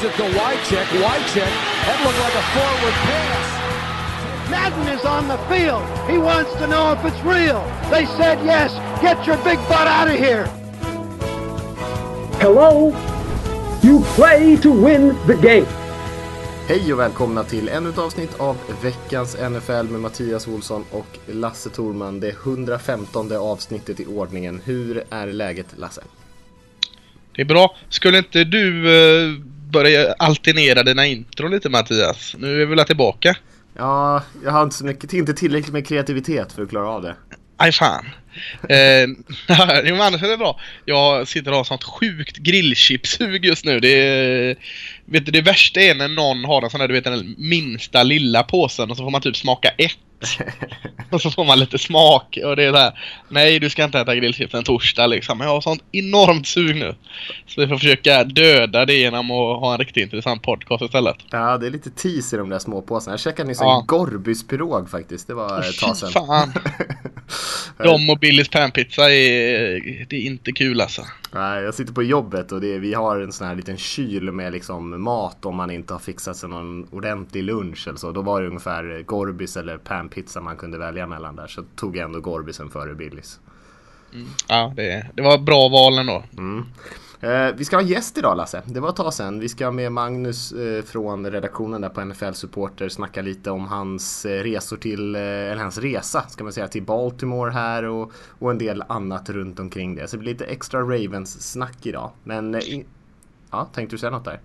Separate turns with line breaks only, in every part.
gives it to Wycheck. Wycheck, that looked like a forward pass.
Madden is on the field. He wants to know if it's real. They said yes. Get your big butt out of here.
Hello? You play to win the game.
Hej och välkomna till ännu ett avsnitt av veckans NFL med Mattias Olsson och Lasse Thorman. Det 115 avsnittet i ordningen. Hur är läget Lasse?
Det är bra. Skulle inte du uh, börja alternera dina intron lite Mattias? Nu är vi väl tillbaka?
Ja, jag har inte, så mycket, inte tillräckligt med kreativitet för att klara av det.
Aj fan. eh, jo men annars är det bra. Jag sitter och har sånt sjukt grillchipsug just nu. Det är, vet du, det värsta är när någon har en sån där, du vet den minsta lilla påsen och så får man typ smaka ett. och så får man lite smak och det är där. Nej, du ska inte äta grillchips en torsdag liksom. Men jag har sånt enormt sug nu. Så vi får försöka döda det genom att ha en riktigt intressant podcast istället.
Ja, det är lite tease i de där små påsarna. Jag käkade nyss ja. en Gorbys pirog faktiskt. Det var ett tag sedan.
fan. de och Billys panpizza är, det är inte kul alltså.
Nej, jag sitter på jobbet och det, vi har en sån här liten kyl med liksom mat om man inte har fixat sig någon ordentlig lunch eller så. Då var det ungefär Gorbis eller panpizza man kunde välja mellan där. Så tog jag ändå Gorbisen före Billys.
Mm. Ja, det, det var bra val ändå.
Mm. Eh, vi ska ha gäst idag Lasse. Det var ett tag sedan. Vi ska med Magnus eh, från redaktionen där på NFL Supporter snacka lite om hans eh, resor till, eh, eller hans resa ska man säga, till Baltimore här och, och en del annat runt omkring det. Så det blir lite extra Ravens-snack idag. Men, eh, ja, tänkte du säga något där?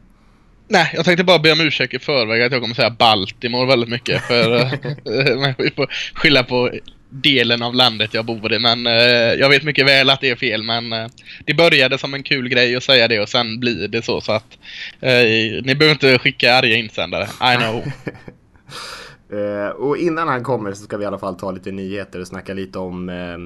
Nej, jag tänkte bara be om ursäkt i förväg att jag kommer säga Baltimore väldigt mycket. För eh, vi får skylla på delen av landet jag bor i. Men eh, jag vet mycket väl att det är fel. Men eh, det började som en kul grej att säga det och sen blir det så. Så att eh, ni behöver inte skicka arga insändare. I know.
Eh, och innan han kommer så ska vi i alla fall ta lite nyheter och snacka lite om eh,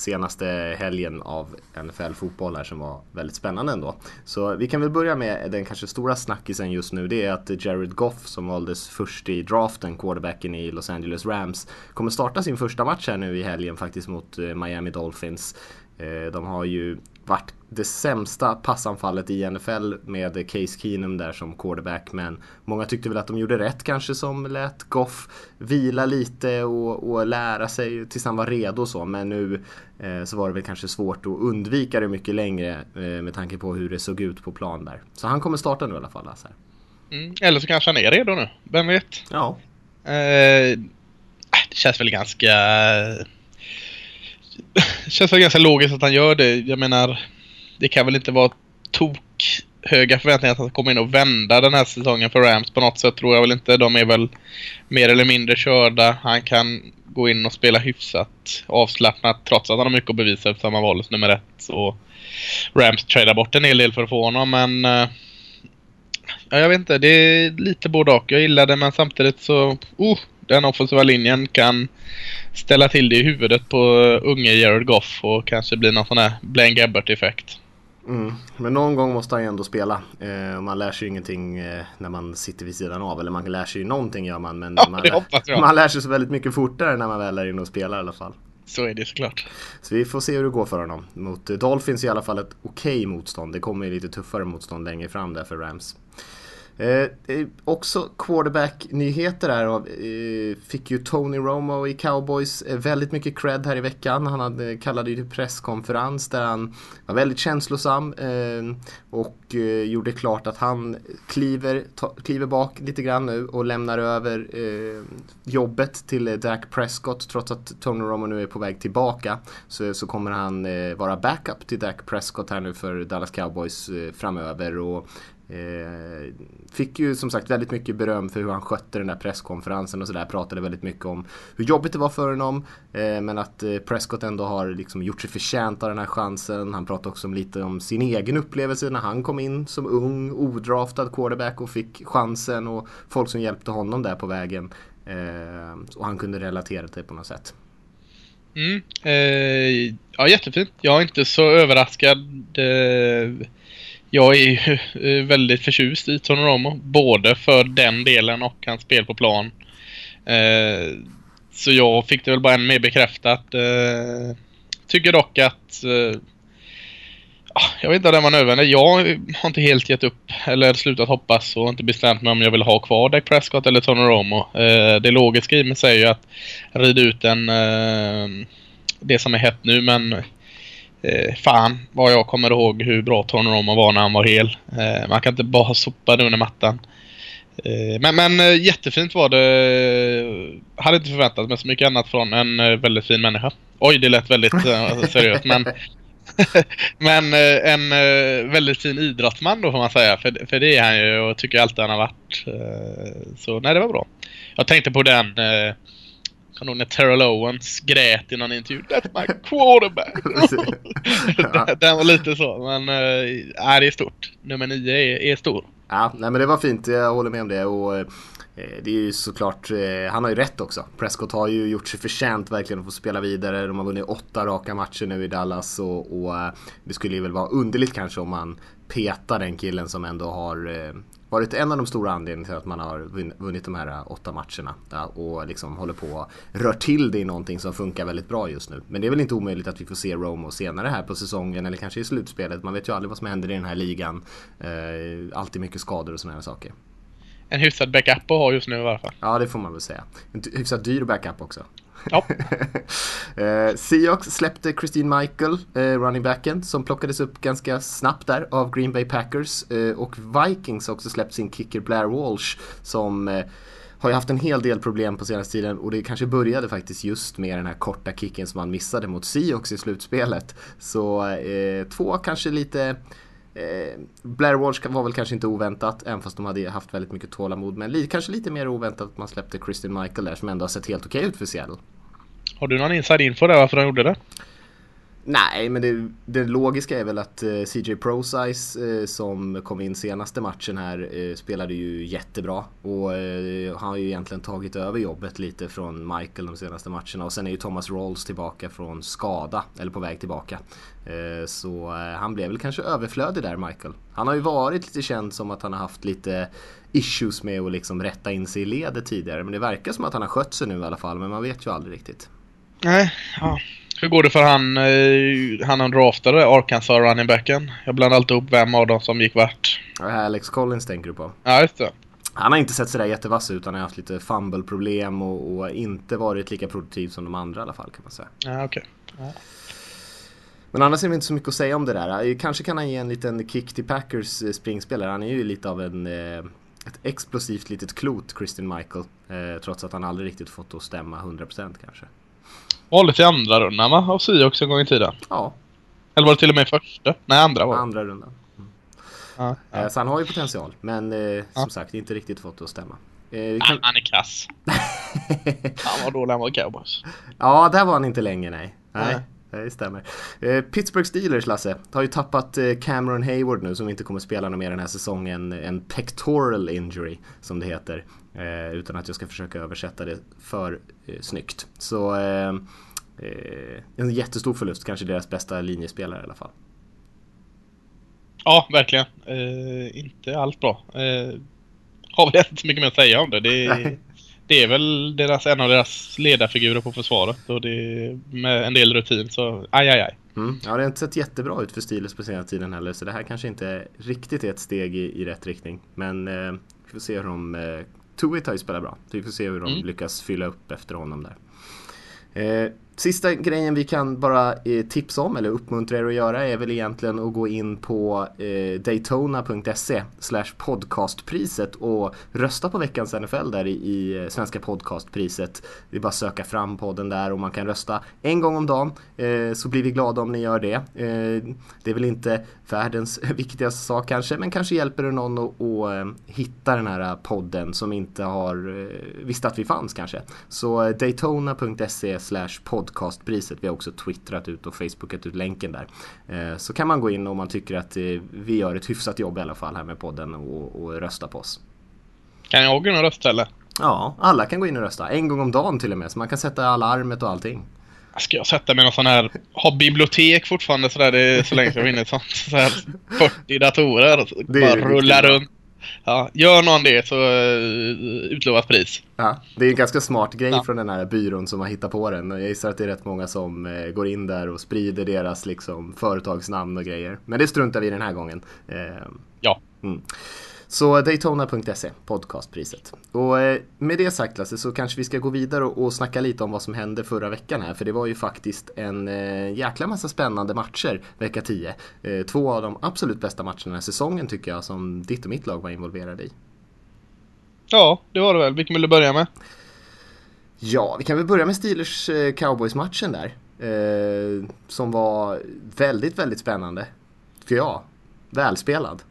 senaste helgen av NFL fotboll här som var väldigt spännande ändå. Så vi kan väl börja med den kanske stora snackisen just nu. Det är att Jared Goff som valdes först i draften, quarterbacken i Los Angeles Rams, kommer starta sin första match här nu i helgen faktiskt mot eh, Miami Dolphins. Eh, de har ju varit det sämsta passanfallet i NFL med Case Keenum där som quarterback. Men många tyckte väl att de gjorde rätt kanske som lät Goff vila lite och, och lära sig tills han var redo och så. Men nu eh, så var det väl kanske svårt att undvika det mycket längre eh, med tanke på hur det såg ut på plan där. Så han kommer starta nu i alla fall. Alltså.
Mm, eller så kanske han är redo nu. Vem vet?
Ja.
Eh, det känns väl ganska... Det känns väl ganska logiskt att han gör det. Jag menar det kan väl inte vara tok höga förväntningar att han ska komma in och vända den här säsongen för Rams på något sätt tror jag väl inte. De är väl mer eller mindre körda. Han kan gå in och spela hyfsat avslappnat trots att han har mycket att bevisa eftersom han valdes nummer ett. Och Rams tradar bort en hel del för att få honom men eh, ja, jag vet inte. Det är lite både och. Jag gillar det men samtidigt så Oh, den offensiva linjen kan ställa till det i huvudet på unge Jared Goff och kanske bli någon sån här Blaine Gabbert-effekt.
Mm. Men någon gång måste han ju ändå spela. Eh, man lär sig ju ingenting eh, när man sitter vid sidan av. Eller man lär sig ju någonting gör man. Men
ja,
man,
lär,
man lär sig så väldigt mycket fortare när man väl är inne och spelar i alla fall.
Så är det såklart.
Så vi får se hur det går för honom. Mot Dolphins i alla fall ett okej okay motstånd. Det kommer ju lite tuffare motstånd längre fram där för Rams. Eh, eh, också quarterback-nyheter här. Eh, fick ju Tony Romo i Cowboys eh, väldigt mycket cred här i veckan. Han hade, kallade ju till presskonferens där han var väldigt känslosam eh, och eh, gjorde klart att han kliver, ta, kliver bak lite grann nu och lämnar över eh, jobbet till eh, Dak Prescott. Trots att Tony Romo nu är på väg tillbaka så, så kommer han eh, vara backup till Dak Prescott här nu för Dallas Cowboys framöver. Och Eh, fick ju som sagt väldigt mycket beröm för hur han skötte den där presskonferensen och sådär. Pratade väldigt mycket om hur jobbigt det var för honom. Eh, men att eh, Prescott ändå har liksom gjort sig förtjänt av den här chansen. Han pratade också lite om sin egen upplevelse när han kom in som ung, odraftad quarterback och fick chansen och folk som hjälpte honom där på vägen. Eh, och han kunde relatera till det på något sätt.
Mm, eh, ja, jättefint. Jag är inte så överraskad. Eh, jag är ju eh, väldigt förtjust i Tony Romo. Både för den delen och hans spel på plan. Eh, så jag fick det väl bara än mer bekräftat. Eh, tycker dock att... Eh, ah, Jag vet inte om den var nödvändig. Jag har inte helt gett upp eller slutat hoppas och inte bestämt mig om jag vill ha kvar Dak Prescott eller Tony Romo. Eh, det logiska i mig säger ju att rida ut den, eh, det som är hett nu men eh, fan vad jag kommer ihåg hur bra Tony Romo var när han var hel. Eh, man kan inte bara sopa det under mattan. Eh, men, men eh, jättefint var det. Hade inte förväntat mig så mycket annat från en eh, väldigt fin människa. Oj, det lät väldigt eh, seriöst men Men en väldigt fin idrottsman då får man säga. För, för det är han ju och tycker alltid han har varit. Så nej, det var bra. Jag tänkte på den... Nog när Terrell Owens grät i någon intervju. That's my quarterback!
Ja.
den, var lite så. Men nej, det är stort. Nummer nio är, är stor.
Ja, nej men det var fint. Jag håller med om det. Och, eh, det är ju såklart, eh, han har ju rätt också. Prescott har ju gjort sig förtjänt verkligen att få spela vidare. De har vunnit åtta raka matcher nu i Dallas och, och det skulle ju väl vara underligt kanske om man petar den killen som ändå har eh, varit en av de stora anledningarna till att man har vunn- vunnit de här eh, åtta matcherna. Och liksom håller på och rör till det i någonting som funkar väldigt bra just nu. Men det är väl inte omöjligt att vi får se Romo senare här på säsongen eller kanske i slutspelet. Man vet ju aldrig vad som händer i den här ligan. Eh, alltid mycket skador och sådana här saker.
En hyfsad backup att ha just nu i alla fall.
Ja, det får man väl säga. En hyfsat dyr backup också.
Ja.
eh, Seahawks släppte Christine Michael, eh, running backen, som plockades upp ganska snabbt där av Green Bay Packers. Eh, och Vikings har också släppt sin kicker Blair Walsh som eh, har ju haft en hel del problem på senaste tiden och det kanske började faktiskt just med den här korta kicken som han missade mot Seahawks i slutspelet. Så eh, två kanske lite Eh, Blair Walsh var väl kanske inte oväntat, även fast de hade haft väldigt mycket tålamod. Men li- kanske lite mer oväntat att man släppte Christian Michael där, som ändå har sett helt okej ut för Seattle.
Har du någon inside info där varför de gjorde det?
Nej, men det, det logiska är väl att eh, CJ Prosize eh, som kom in senaste matchen här eh, spelade ju jättebra. Och eh, han har ju egentligen tagit över jobbet lite från Michael de senaste matcherna. Och sen är ju Thomas Rolls tillbaka från skada, eller på väg tillbaka. Eh, så eh, han blev väl kanske överflödig där, Michael. Han har ju varit lite känd som att han har haft lite issues med att liksom rätta in sig i ledet tidigare. Men det verkar som att han har skött sig nu i alla fall, men man vet ju aldrig riktigt.
Nej, ja. Hur går det för han, eh, han han draftade, Arkansas running backen? Jag blandar alltid ihop vem av dem som gick vart.
Alex Collins tänker du på?
Ja, just det.
Han har inte sett sådär jättevass ut, han har haft lite fumble-problem och, och inte varit lika produktiv som de andra i alla fall kan man säga.
Ja, okej.
Men annars är det inte så mycket att säga om det där. Kanske kan han ge en liten kick till Packers eh, springspelare. Han är ju lite av en, eh, ett explosivt litet klot, Christian Michael. Trots att han aldrig riktigt fått att stämma 100% kanske.
Valdes i andra rundan va? Av Seahawks en gång i tiden.
Ja,
Eller var det till och med första? Nej, andra var
andra rundan.
Ja,
Eh, så han har ju potential, men eh,
Ja.
som sagt inte riktigt fått det att stämma. Eh, kan...
han är kass. Han var dålig han var Cowboys.
Ja, där var han inte länge nej.
Nej.
Nej, det stämmer. Eh, Pittsburgh Steelers, Lasse, har ju tappat eh, Cameron Hayward nu som inte kommer spela något mer den här säsongen. En pectoral injury, som det heter. Eh, utan att jag ska försöka översätta det för eh, snyggt. Så eh, eh, en jättestor förlust, kanske deras bästa linjespelare i alla fall.
Ja, verkligen. Eh, inte alls bra. Eh, har väl inte så mycket mer att säga om det. Det är, det är väl deras, en av deras ledarfigurer på försvaret och det med en del rutin så aj, aj, aj.
Mm. Ja, det har inte sett jättebra ut för Steelers på senaste tiden heller. Så det här kanske inte riktigt är ett steg i, i rätt riktning. Men vi får se hur de... Tuit har ju spelat bra. Så vi får se hur de
Mm.
lyckas fylla upp efter honom där. Eh, sista grejen vi kan bara eh, tipsa om eller uppmuntra er att göra är väl egentligen att gå in på eh, daytona.se slash podcastpriset och rösta på veckans NFL där i, i eh, svenska podcastpriset. Det är bara att söka fram podden där och man kan rösta en gång om dagen eh, så blir vi glada om ni gör det. Eh, det är väl inte världens viktigaste sak kanske men kanske hjälper det någon att, att eh, hitta den här eh, podden som inte har visste att vi fanns kanske. Så daytona.se slash podcastpriset. Vi har också twittrat ut och facebookat ut länken där. Eh, Så kan man gå in om man tycker att eh, vi gör ett hyfsat jobb i alla fall här med podden och, och rösta på oss.
Kan jag gå in och rösta eller?
Ja, alla kan gå in och rösta. En gång om dagen till och med. Så man kan sätta alarmet och allting.
Ska jag sätta mig i någon sån här... Ha bibliotek fortfarande sådär det är så länge jag vinner ett sånt. Så här 40 datorer. bara rulla runt. Ja, gör någon det så uh, utlovas pris.
Ja, det är en ganska smart grej ja. från den här byrån som har hittat på den. Jag gissar att det är rätt många som uh, går in där och sprider deras liksom, företagsnamn och grejer. Men det struntar vi den här gången. Uh,
ja.
Mm. Så Daytona.se, podcastpriset. Och eh, med det sagt Lasse så kanske vi ska gå vidare och, och snacka lite om vad som hände förra veckan här. För det var ju faktiskt en eh, jäkla massa spännande matcher vecka 10. Eh, två av de absolut bästa matcherna den här säsongen tycker jag som ditt och mitt lag var involverade i.
Ja, det var det väl. Vilken vill du börja med?
Ja, vi kan väl börja med Steelers Cowboys-matchen där. Eh, som var väldigt, väldigt spännande. För jag. Välspelad.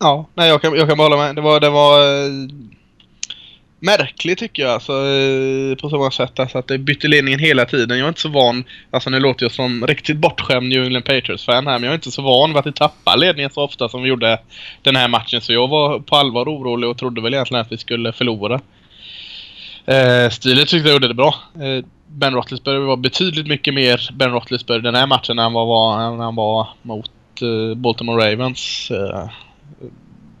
Ja, nej jag kan, jag kan bara hålla med. Det var, det var äh, märkligt tycker jag. Alltså, äh, på så många sätt. Alltså, att det bytte ledningen hela tiden. Jag är inte så van. Alltså nu låter jag som riktigt bortskämd New England Patriots-fan här. Men jag är inte så van vid att vi tappar ledningen så ofta som vi gjorde den här matchen. Så jag var på allvar orolig och trodde väl egentligen att vi skulle förlora. Eh, Stilet tyckte jag gjorde det bra. Eh, ben Roethlisberger var betydligt mycket mer Ben Roethlisberger den här matchen än han var, än han var mot eh, Baltimore Ravens. Eh,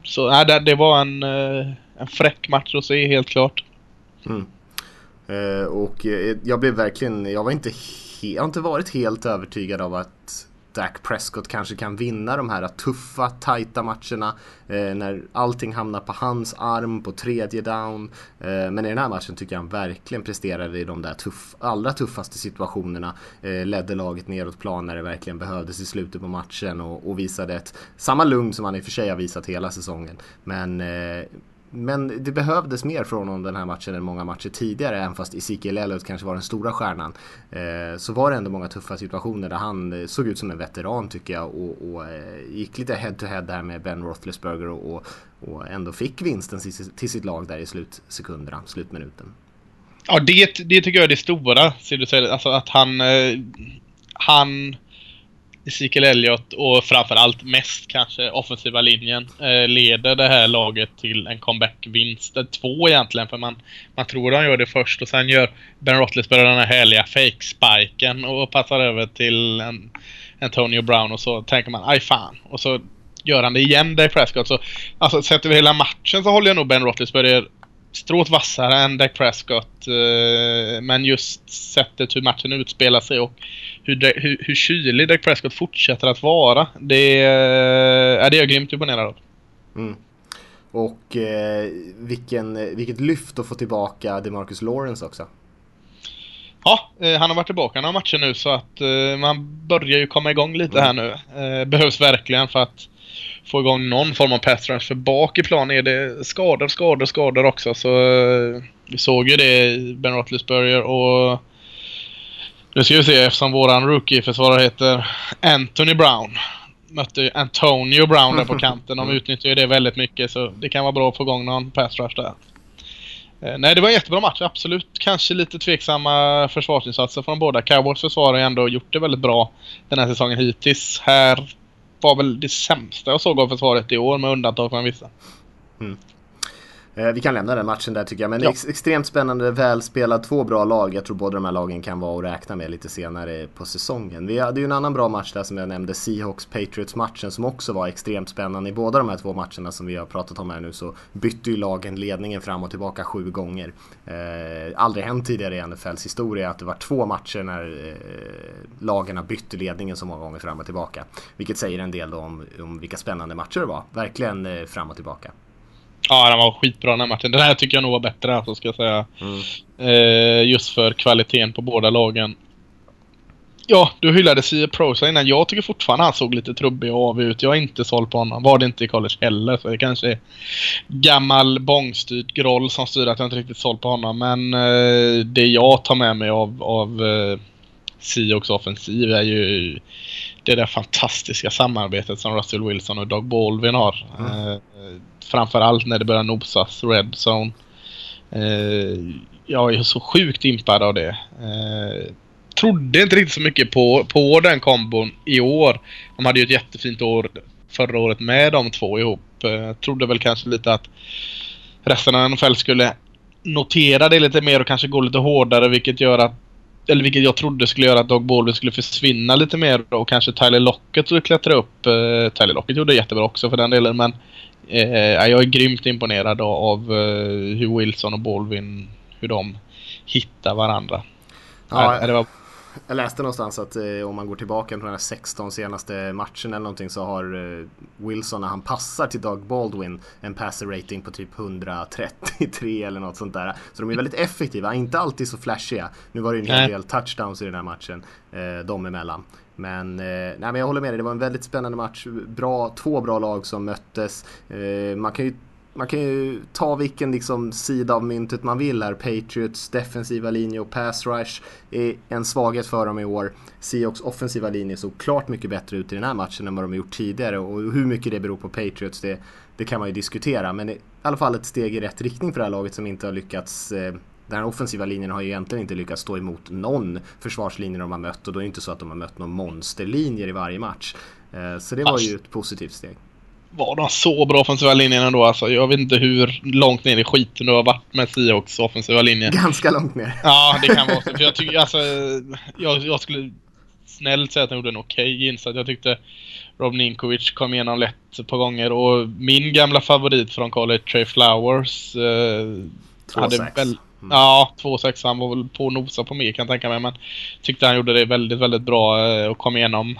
så nej, det, det var en, eh, en fräck match att se helt klart.
Mm. Eh, och eh, jag blev verkligen, jag var inte, jag har inte varit helt övertygad av att Dak Prescott kanske kan vinna de här tuffa, tajta matcherna eh, när allting hamnar på hans arm på tredje down. Eh, men i den här matchen tycker jag han verkligen presterade i de där tuff, allra tuffaste situationerna. Eh, ledde laget neråt plan när det verkligen behövdes i slutet på matchen och, och visade ett samma lugn som han i och för sig har visat hela säsongen. Men eh, men det behövdes mer från honom den här matchen än många matcher tidigare. Även fast Ezekiel Elliot kanske var den stora stjärnan. Eh, så var det ändå många tuffa situationer där han eh, såg ut som en veteran tycker jag. Och, och eh, gick lite head to head där med Ben Roethlisberger och, och, och ändå fick vinsten till, till sitt lag där i slutsekunderna, slutminuten.
Ja, det, det tycker jag är det stora. Ser du säga. Alltså att han... Eh, han Ezekiel Elliott och framförallt mest kanske offensiva linjen eh, leder det här laget till en comeback-vinst. Två egentligen, för man, man tror han gör det först och sen gör Ben Roethlisberger den här härliga fake-spiken och passar över till en Antonio Brown och så tänker man aj fan. Och så gör han det igen, Dave Prescott. Så, alltså, sätter vi hela matchen så håller jag nog Ben Roethlisberger strået vassare än Dak Prescott. Eh, men just sättet hur matchen utspelar sig och hur, hur, hur kylig Dak Prescott fortsätter att vara. Det, är det är jag grymt imponerad av.
Mm. Och eh, vilken, vilket lyft att få tillbaka DeMarcus Lawrence också.
Ja, eh, han har varit tillbaka några matcher nu så att eh, man börjar ju komma igång lite mm. här nu. Eh, behövs verkligen för att få igång någon form av pass. För bak i plan är det skador, skador, skador också. Så eh, vi såg ju det i Ben Roethlisberger och nu ska vi se eftersom våran rookie-försvarare heter Anthony Brown. Mötte Antonio Brown där på kanten. De utnyttjar ju det väldigt mycket så det kan vara bra att få igång någon pass där. Eh, nej, det var en jättebra match. Absolut kanske lite tveksamma försvarsinsatser från båda. Cowboys försvar har ändå gjort det väldigt bra den här säsongen hittills. Här var väl det sämsta jag såg av försvaret i år med undantag från vissa.
Mm. Eh, vi kan lämna den matchen där tycker jag. Men ja. ex extremt spännande, välspelad, två bra lag. Jag tror båda de här lagen kan vara att räkna med lite senare på säsongen. Vi hade ju en annan bra match där som jag nämnde, Seahawks-Patriots-matchen som också var extremt spännande. I båda de här två matcherna som vi har pratat om här nu så bytte ju lagen ledningen fram och tillbaka sju gånger. Eh, aldrig hänt tidigare i NFLs historia att det var två matcher när eh, lagen bytte ledningen så många gånger fram och tillbaka. Vilket säger en del då om, om vilka spännande matcher det var. Verkligen eh, fram och tillbaka.
Ja, den var skitbra den här matchen. Den här tycker jag nog var bättre alltså, ska jag säga. Mm. Eh, just för kvaliteten på båda lagen. Ja, du hyllade C. Prosa innan. Jag tycker fortfarande han såg lite trubbig och avig ut. Jag är inte såld på honom. Var det inte i college heller. Så det kanske är gammal bångstyrd groll som styr att jag inte riktigt såld på honom. Men eh, det jag tar med mig av, av eh, Seahawks offensiv är ju det där fantastiska samarbetet som Russell Wilson och Doug Baldwin har. Mm. Eh, framförallt när det börjar nosas red zone. Eh, jag är så sjukt impad av det. Eh, trodde inte riktigt så mycket på, på den kombon i år. De hade ju ett jättefint år förra året med de två ihop. Eh, trodde väl kanske lite att resten av NFL skulle notera det lite mer och kanske gå lite hårdare vilket gör att eller vilket jag trodde skulle göra att Doug Baldwin skulle försvinna lite mer och kanske Tyler Lockett skulle klättra upp. Uh, Tyler Lockett gjorde det jättebra också för den delen men uh, jag är grymt imponerad av uh, hur Wilson och Baldwin, hur de hittar varandra.
Ja, det var jag läste någonstans att eh, om man går tillbaka till de här 16 senaste matcherna eller någonting så har eh, Wilson när han passar till Doug Baldwin en passer rating på typ 133 eller något sånt där. Så de är väldigt effektiva, inte alltid så flashiga. Nu var det ju en hel del touchdowns i den här matchen, eh, dem emellan. Men, eh, nej, men jag håller med dig, det var en väldigt spännande match. Bra, två bra lag som möttes. Eh, man kan ju man kan ju ta vilken liksom sida av myntet man vill här. Patriots defensiva linje och pass rush är en svaghet för dem i år. Seahawks offensiva linje såg klart mycket bättre ut i den här matchen än vad de gjort tidigare och hur mycket det beror på Patriots det, det kan man ju diskutera. Men i alla fall ett steg i rätt riktning för det här laget som inte har lyckats eh, den här offensiva linjen har ju egentligen inte lyckats stå emot någon försvarslinje de har mött och då är det inte så att de har mött någon monsterlinjer i varje match. Eh, så det var ju ett positivt steg
var de så bra offensiva linjen ändå alltså. Jag vet inte hur långt ner i skiten du har varit med Seahawks offensiva linje.
Ganska långt ner.
Ja, det kan vara så. För jag tycker alltså, jag, jag skulle snällt säga att han gjorde en okej okay insats. Jag tyckte Rob Ninkovic kom igenom lätt på gånger och min gamla favorit från college, Trey Flowers, eh, hade väl... Mm. Ja, 2-6. Han var väl på och nosa på mer kan jag tänka mig. Men tyckte han gjorde det väldigt, väldigt bra eh, och kom igenom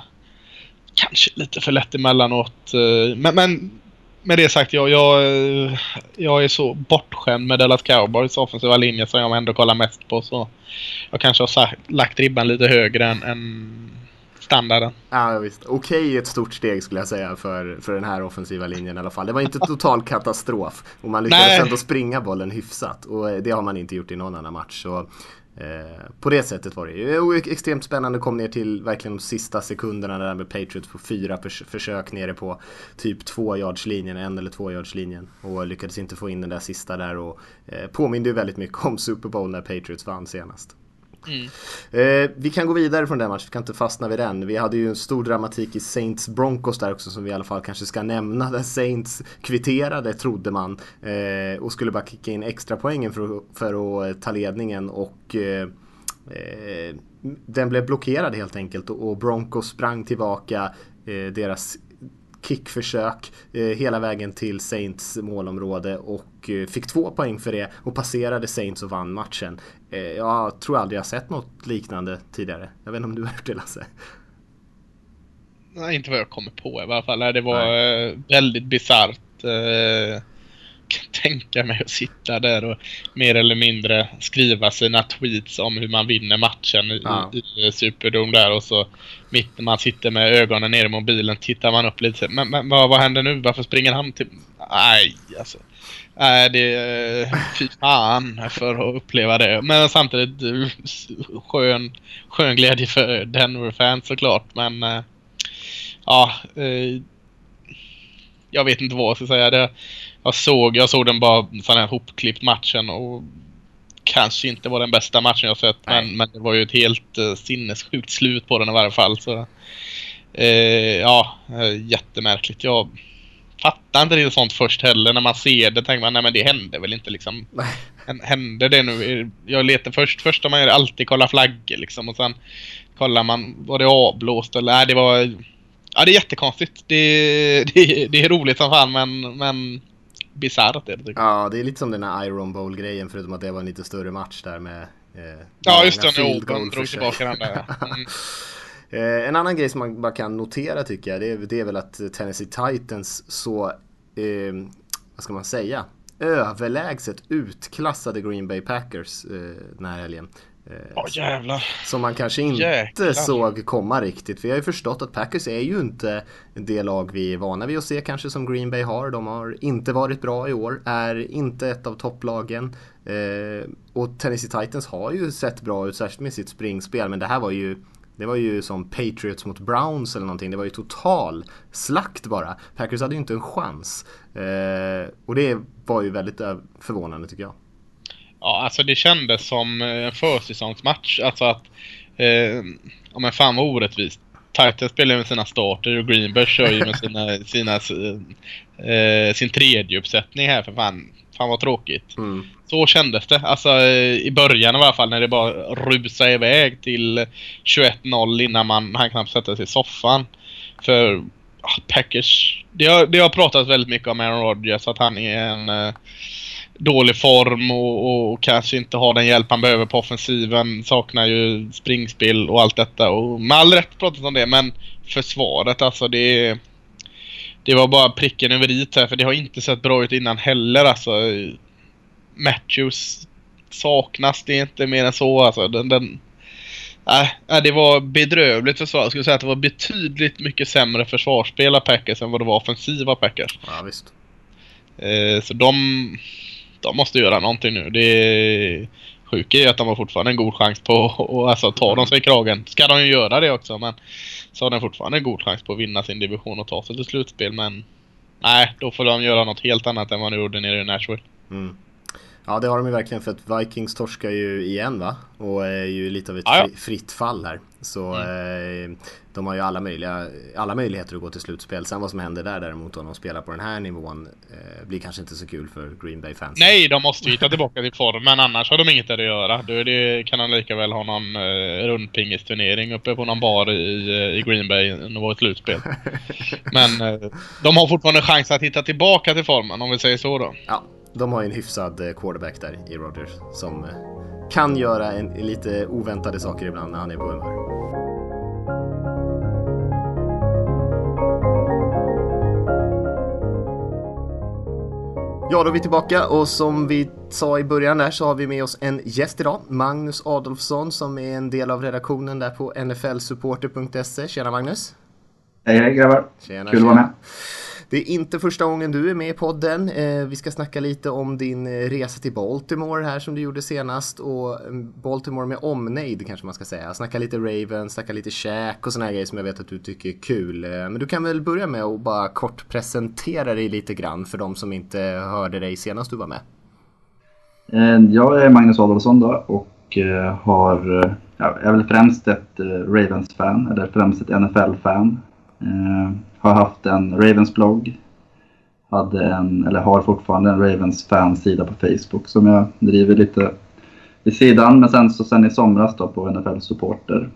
kanske lite för lätt emellanåt. Eh, men, men med det sagt, jag, jag, jag är så bortskämd med Dallas Cowboys offensiva linje som jag ändå kollar mest på. Så jag kanske har sagt, lagt ribban lite högre än, än standarden.
Ja visst. Okej okay, ett stort steg skulle jag säga för, för den här offensiva linjen i alla fall. Det var inte total katastrof. Och man lyckades Nej. ändå springa bollen hyfsat. Och det har man inte gjort i någon annan match. Så Eh, Eh, på det sättet var det ju. Extremt spännande, kom ner till verkligen de sista sekunderna där med Patriots på fyra förs försök nere på typ två linjen en eller två linjen. Och lyckades inte få in den där sista där. Och eh, påminde ju väldigt mycket om Super Bowl när Patriots vann senast. Mm. Eh, vi kan gå vidare från den matchen, vi kan inte fastna vid den. Vi hade ju en stor dramatik i Saints Broncos där också som vi i alla fall kanske ska nämna. Där Saints kvitterade trodde man eh, och skulle bara kicka in extra poängen för, för att ta ledningen och eh, eh, den blev blockerad helt enkelt och Broncos sprang tillbaka. Eh, deras kickförsök eh, hela vägen till Saints målområde och eh, fick två poäng för det och passerade Saints och vann matchen. Eh, jag tror aldrig jag sett något liknande tidigare. Jag vet inte om du har hört det Lasse?
Nej, inte vad jag kommer på i alla fall. Det var Nej. väldigt bisarrt kan tänka mig att sitta där och mer eller mindre skriva sina tweets om hur man vinner matchen i, ja. i Superdome där och så mitt när man sitter med ögonen ner i mobilen tittar man upp lite. Men, men vad, vad händer nu? Varför springer han till... Nej, alltså. Nej, det... Fy fan för att uppleva det. Men samtidigt skön, skön glädje för Denver-fans såklart. Men äh, ja, äh, jag vet inte vad jag ska säga. Det, jag såg, jag såg den bara sån här hopklippt matchen och kanske inte var den bästa matchen jag sett men, men det var ju ett helt uh, sinnessjukt slut på den i varje fall. Så, uh, ja, uh, jättemärkligt. Jag fattar inte det sånt först heller. När man ser det tänker man nej men det hände väl inte liksom. Hände det nu? Jag letar först, först har man alltid kolla flaggor liksom och sen kollar man, var det avblåst eller? Nej det var Ja det är jättekonstigt. Det, det, det är roligt som fan men, men bisarrt är det tycker
jag. Ja, det är lite som den här Iron Bowl-grejen förutom att det var en lite större match där med
eh, Ja, just det. Oban drog tillbaka den där. Mm.
eh, en annan grej som man bara kan notera tycker jag, det är, det är väl att Tennessee Titans så, eh, vad ska man säga, överlägset utklassade Green Bay Packers eh, den här helgen.
Ja oh, jävlar.
Som man kanske inte jävlar. såg komma riktigt. För jag har ju förstått att Packers är ju inte det lag vi är vana vid att se kanske som Green Bay har. De har inte varit bra i år, är inte ett av topplagen. Eh, och Tennessee Titans har ju sett bra ut, särskilt med sitt springspel. Men det här var ju det var ju som Patriots mot Browns eller någonting. Det var ju total slakt bara. Packers hade ju inte en chans. Eh, och det var ju väldigt förvånande tycker jag.
Ja, alltså det kändes som en försäsongsmatch. Alltså att, eh, ja men fan vad orättvist. Titans spelar med sina starter och Greenberg kör ju med sina, sina, eh, sin tredje uppsättning här för fan. fan vad tråkigt.
Mm.
Så kändes det. Alltså eh, i början i alla fall när det bara rusade iväg till 21-0 innan man han knappt sätta sig i soffan. För ah, Packers, det har, det har pratats väldigt mycket om Aaron Rodgers att han är en eh, dålig form och, och kanske inte har den hjälp han behöver på offensiven. Saknar ju springspel och allt detta. Och med all rätt pratat om det men försvaret alltså det det var bara pricken över i här för det har inte sett bra ut innan heller alltså. Matthews saknas det är inte mer än så alltså. Den, den, äh, det var bedrövligt försvar. Jag skulle säga att det var betydligt mycket sämre försvarsspel av Packers än vad det var offensiva Packers.
Ja, visst.
Eh, så de, de måste göra någonting nu. Det sjuka är att de har fortfarande en god chans på att alltså, ta dem sig i kragen. Ska de ju göra det också men så har de fortfarande en god chans på att vinna sin division och ta sig till slutspel men nej, då får de göra något helt annat än vad de gjorde nere i Nashville.
Mm. Ja det har de ju verkligen för att Vikings torskar ju igen va? Och är ju lite av ett fri- fritt fall här. Så eh, de har ju alla, möjliga, alla möjligheter att gå till slutspel. Sen vad som händer där däremot om de spelar på den här nivån eh, blir kanske inte så kul för Green Bay fans.
Nej, de måste ju hitta tillbaka till form men annars har de inget där att göra. Då det, kan de lika väl ha någon eh, rundpingisturnering uppe på någon bar i, eh, i Green Bay än att vara ett slutspel. Men eh, de har fortfarande chans att hitta tillbaka till formen om vi säger så då.
Ja, de har ju en hyfsad eh, quarterback där i Rodgers som eh, kan göra en, lite oväntade saker ibland när han är på humör. Ja, då är vi tillbaka och som vi sa i början där så har vi med oss en gäst idag, Magnus Adolfsson som är en del av redaktionen där på nflsupporter.se. Tjena Magnus!
Hej hej grabbar!
Tjena,
Kul att vara med.
Det är inte första gången du är med i podden. Eh, vi ska snacka lite om din eh, resa till Baltimore här som du gjorde senast och eh, Baltimore med omnejd kanske man ska säga. Snacka lite Ravens, snacka lite käk och såna här grejer som jag vet att du tycker är kul. Men du kan väl börja med att bara kort presentera dig lite grann för de som inte hörde dig senast du var med.
Jag är Magnus Adolfsson då och har, jag är väl främst ett Ravens-fan, eller främst ett NFL-fan. Har haft en Ravens-blogg. Hade en, eller har fortfarande en Ravens-fansida på Facebook som jag driver lite vid sidan. Men sen, så sen i somras då på NFL Supporter.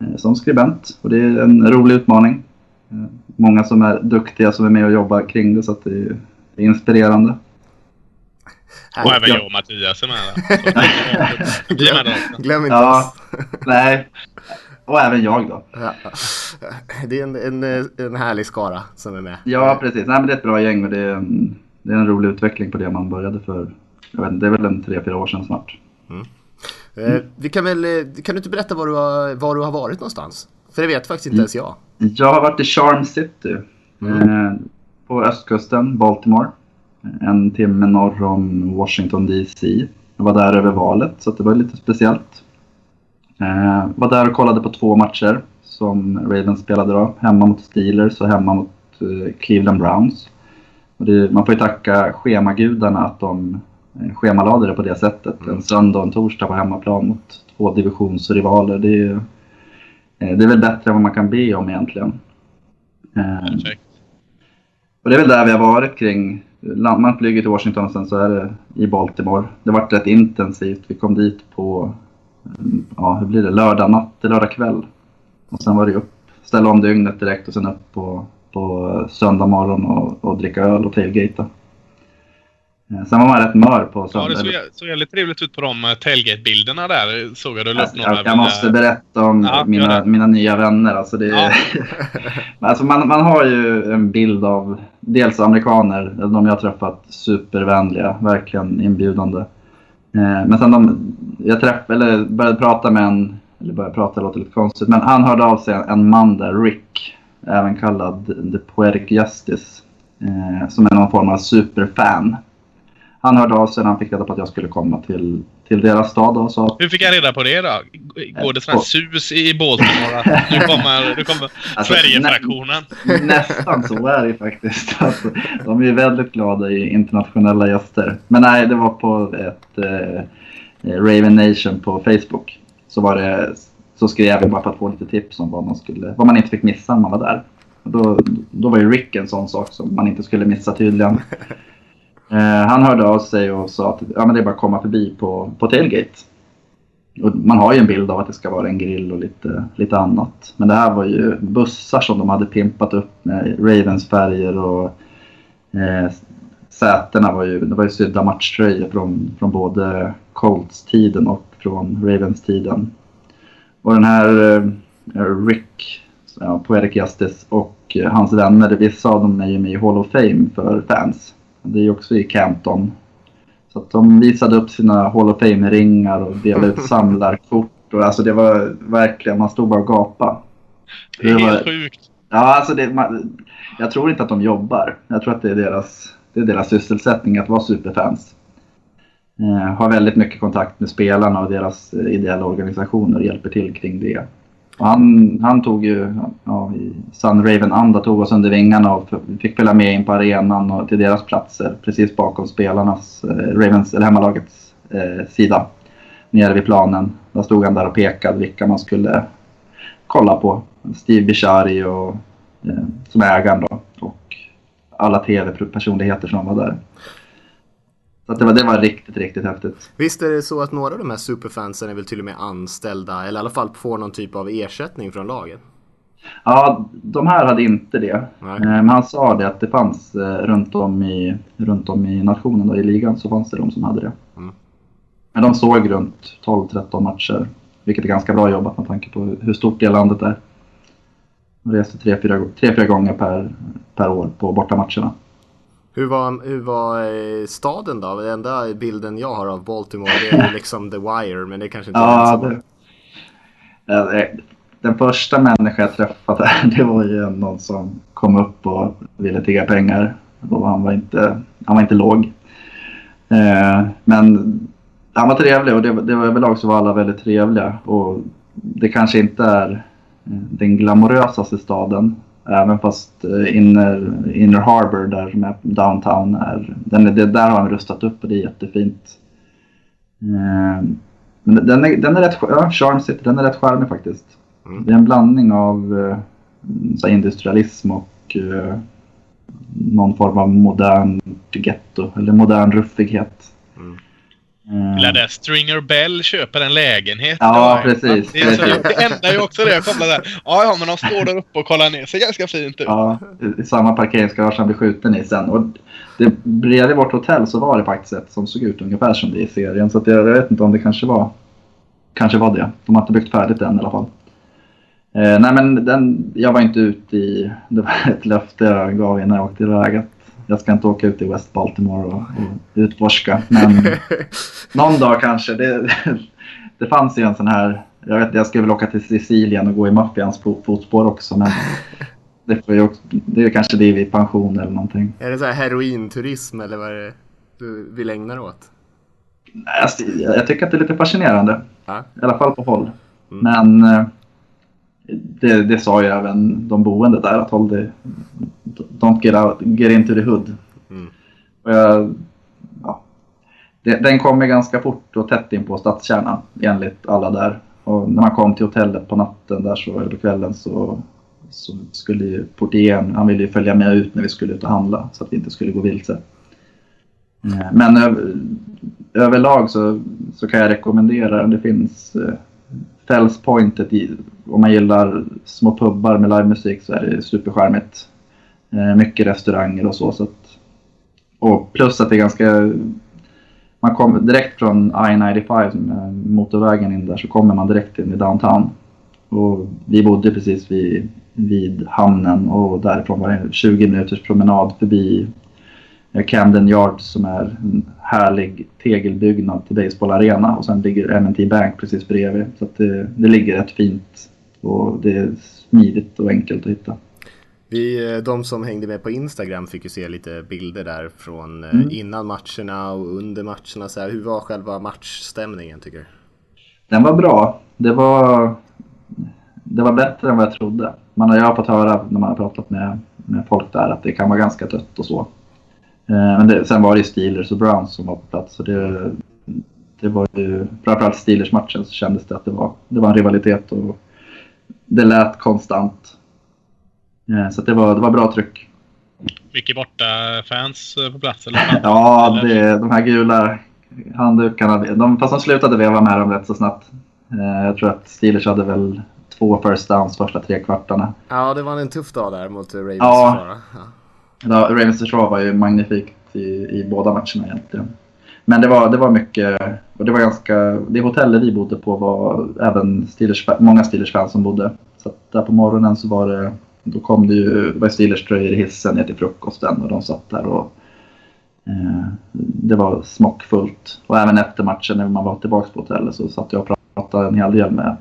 eh, Som skribent och det är en rolig utmaning. Eh, Många som är duktiga som är med och jobbar kring det så att det är det är inspirerande.
Och även
ja.
jag och Mattias är med också.
Glöm inte
Ja,
oss.
nej. Och även jag då.
Ja. Det är en, en, en härlig skara som är med.
Ja, precis. Nej, men det är ett bra gäng och det är en, det är en rolig utveckling på det man började för. Jag vet, inte, det är väl en tre, fyra år sedan snart.
Eh, Vi kan väl, eh, kan du inte berätta var du har, var du har varit någonstans? För det vet faktiskt inte ens jag.
Jag har varit i Charm City. Eh, på östkusten, Baltimore. En timme norr om Washington DC. Jag var där över valet så det var lite speciellt. Eh, var där och kollade på två matcher som Ravens spelade då. Hemma mot Steelers och hemma mot eh, Cleveland Browns. Och det, man får ju tacka schemagudarna att de eh, schemalade det på det sättet. En söndag och en torsdag på hemmaplan mot två divisionsrivaler. Det är, eh, det är väl bättre än vad man kan be om egentligen. Eh,
Perfekt.
och det är väl där vi har varit kring. Man flyger till Washington och sen så är det i Baltimore. Det varit rätt intensivt. Vi kom dit på, mm, ja hur blir det, lördag natt till lördag kväll. Och sen var det upp, ställa om dygnet direkt och sen upp på, på söndag morgon och, och dricka öl och tailgata. Eh, Sen var man rätt mör på
Ja,
söndag.
det såg, såg jävligt trevligt ut på de eh, tailgate-bilderna där. Såg jag du
Alltså, jag, jag måste berätta om
Ja,
mina, mina nya vänner. Alltså det,
Ja.
alltså man, man har ju en bild av dels amerikaner, de jag träffat, supervänliga, verkligen inbjudande. Eh, men sen de, jag träff, eller började prata med en, eller började prata låter lite konstigt, men han hörde av sig en man där, Rick, även kallad The Poetic Justice, eh, som är någon form av superfan. Han hörde av sig när han fick reda på att jag skulle komma till, till deras stad och att
Hur fick jag reda på det då? Går det sån här sus i Baltimore nu kommer, nu kommer
Alltså,
Sverigefraktionen?
Nästan så är det faktiskt. Alltså, de är väldigt glada i internationella gäster. Men nej, det var på ett eh, Raven Nation på Facebook. Så, var det, så skrev jag bara för att få lite tips om vad man, skulle, vad man inte fick missa när man var där. Och då, då var ju Rick en sån sak som man inte skulle missa tydligen. Eh, han hörde av sig och sa att ja, men det är bara att komma förbi på, på tailgate. Och man har ju en bild av att det ska vara en grill och lite, lite annat. Men det här var ju bussar som de hade pimpat upp med Ravens färger och eh, sätena var ju, det var ju sydda matchtröjor från, från både Colts-tiden och från Ravens-tiden. Och den här eh, Rick, ja, Poetic Justice och eh, hans vänner, vissa av dem är ju med i Hall of Fame för fans. Det är också i Campton. Så att de visade upp sina Hall of Fame-ringar och delade ut samlarkort. Och alltså det var verkligen, man stod bara och gapade.
Det är
Det var-
helt sjukt.
Ja, alltså det, man, jag tror inte att de jobbar. Jag tror att det är deras, det är deras sysselsättning att vara superfans. Eh, har väldigt mycket kontakt med spelarna och deras eh, ideella organisationer och hjälper till kring det. Han, han tog ju, ja, i Sun Raven Anda tog oss under vingarna och fick följa med in på arenan och till deras platser precis bakom spelarnas, eh, Ravens, eller hemmalagets eh, sida. Nere vid planen. Där stod han där och pekade vilka man skulle kolla på. Steve Bishari och, eh, som är ägaren då. Och alla tv-personligheter som var där. Så att det, var, det var riktigt, riktigt häftigt.
Visst är det så att några av de här superfansen är väl till och med anställda eller i alla fall får någon typ av ersättning från laget?
Ja, de här hade inte det.
Nej.
Eh, Men han sa det att det fanns eh, runt om i, runt om i nationen, då, i ligan, så fanns det de som hade det.
Mm.
Men de såg runt 12-13 matcher, vilket är ganska bra jobbat med tanke på hur stort det landet är. De reste tre, fyra, tre, fyra gånger per, per år på bortamatcherna.
Hur var, hur var eh, staden då? Den enda bilden jag har av Baltimore det är liksom The Wire men det kanske inte är
Ja,
den som...
det, den första människan jag träffade det var ju någon som kom upp och ville tigga pengar. Och han var inte, han var inte låg. Eh, men han var trevlig och det, det var överlag så var alla väldigt trevliga. Och det kanske inte är eh, den glamorösaste staden. Även fast eh, Inner, Inner Harbor där är downtown är, den, är- det, där har han rustat upp och det är jättefint. Eh, men den är, den är rätt, ja, Charm City, den är rätt charmig faktiskt.
Mm.
Det är en blandning av eh, så industrialism och någon form av modern getto, eller modern ruffighet.
Mm.
Eh,
där Stringer Bell köper en lägenhet.
Ja,
var-
precis,
Det, är så,
precis.
det enda är ju också det jag kopplar där. Ja, ja, men de står där uppe och kollar ner. Ser ganska fint ut.
Ja, i- samma parkeringsgarage han blev skjuten i sen. Och det, bredvid vårt hotell så var det faktiskt ett som såg ut ungefär som det i serien. Så jag, jag vet inte om det kanske var, kanske var det. De har inte byggt färdigt än i alla fall. Eh, nej men den, jag var inte ute i, det var ett löfte jag gav innan jag åkte iväg. Jag ska inte åka ut i West Baltimore och, utforska. Men någon dag kanske. Det, det fanns ju en sån här, jag vet jag skulle väl åka till Sicilien och gå i maffians fo- fotspår också. Men det, får ju det är kanske det vid pension eller någonting.
Är det så här herointurism eller vad är det du vill ägna dig åt?
Nej, alltså, Jag, jag tycker att det är lite fascinerande.
Ja.
I alla fall på håll.
Mm.
Men eh, det, det sa ju även de boende där att håll det, don't get, out, get into the hood.
Mm.
Och jag, ja, det, den kommer ganska fort och tätt in på stadskärnan enligt alla där. Och när man kom till hotellet på natten där så, eller kvällen så, så skulle ju portieren, han ville ju följa med ut när vi skulle ut och handla så att vi inte skulle gå vilse. Eh, Men över, överlag så, så kan jag rekommendera, det finns eh, Fells Point, ett i- om man gillar små pubbar med livemusik så är det supercharmigt. Eh, mycket restauranger och så. så att, och plus att det är ganska... Man kommer direkt från I-95, motorvägen in där, så kommer man direkt in i downtown. Och vi bodde precis vid, vid hamnen och därifrån var det 20 minuters promenad förbi eh, Camden Yard som är en härlig tegelbyggnad till baseballarena och sen ligger M&T Bank precis bredvid. Så att det, det ligger rätt fint och det är smidigt och enkelt att hitta.
Vi, eh, de som hängde med på Instagram fick ju se lite bilder där från eh,
Mm.
innan matcherna och under matcherna. Så här, hur var själva matchstämningen tycker du?
Den var bra. Det var, det var bättre än vad jag trodde. Man har, jag har fått höra när man har pratat med, med folk där att det kan vara ganska dött och så. Eh, Men det, sen var det ju Steelers och Browns som var på plats. Så det, det var ju, framförallt Steelers-matchen så kändes det att det var, det var en rivalitet och det lät konstant. Eh, Så att det, var, det var bra tryck.
Mycket borta fans eh, på plats? Eller?
ja, det, de här gula handdukarna. De, fast de slutade veva med dem rätt så snabbt. Eh, jag tror att Steelers hade väl två first downs första tre kvartarna.
Ja, det var en tuff dag där mot Ravens
Ja.
försvar. Ja.
Ja, Ravens försvar var ju magnifikt i, i båda matcherna egentligen. Men det var, det var mycket, och det var ganska, det hotellet vi bodde på var även Steelers, många Steelers-fans som bodde. Så att där på morgonen så var det, då kom det ju, det var Steelers-tröjor i hissen ner till frukosten och de satt där och eh, det var smockfullt. Och även efter matchen när man var tillbaka på hotellet så satt jag och pratade en hel del med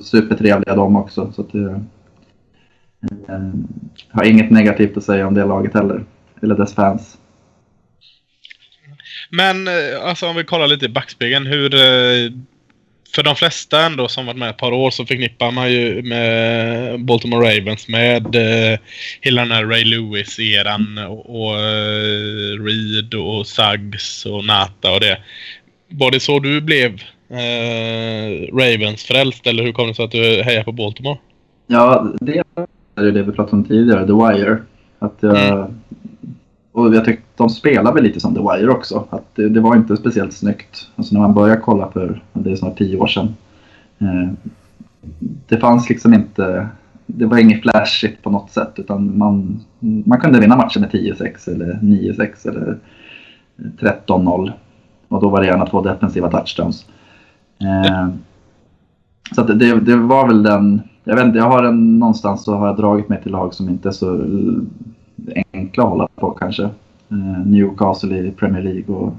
supertrevliga de också. Så att det, eh, har inget negativt att säga om det laget heller. Eller dess fans.
Men eh, alltså om vi kollar lite i backspegeln. Hur... eh, För de flesta ändå som varit med ett par år så förknippar man ju med Baltimore Ravens med eh, hela den här Ray Lewis-eran och, och eh, Reed och Suggs och Nata och det. Var det så du blev eh, Ravens-frälst eller hur kom det sig att du hejar på Baltimore?
Ja, det är det vi pratade om tidigare, The Wire. Att jag, Och jag tyckte de spelar väl lite som The Wire också. Att det, det var inte speciellt snyggt. Alltså när man började kolla för, det är snart tio år sedan. Eh, det fanns liksom inte, det var inget flashigt på något sätt. Utan man, man kunde vinna matchen med 10-6 eller 9-6 eller 13-0. Och då var det gärna två defensiva touchdowns. Eh, så det, det var väl den, jag vet inte, jag har en, någonstans så har jag dragit mig till lag som inte är så enkla att hålla på kanske. Eh, Newcastle i Premier League och,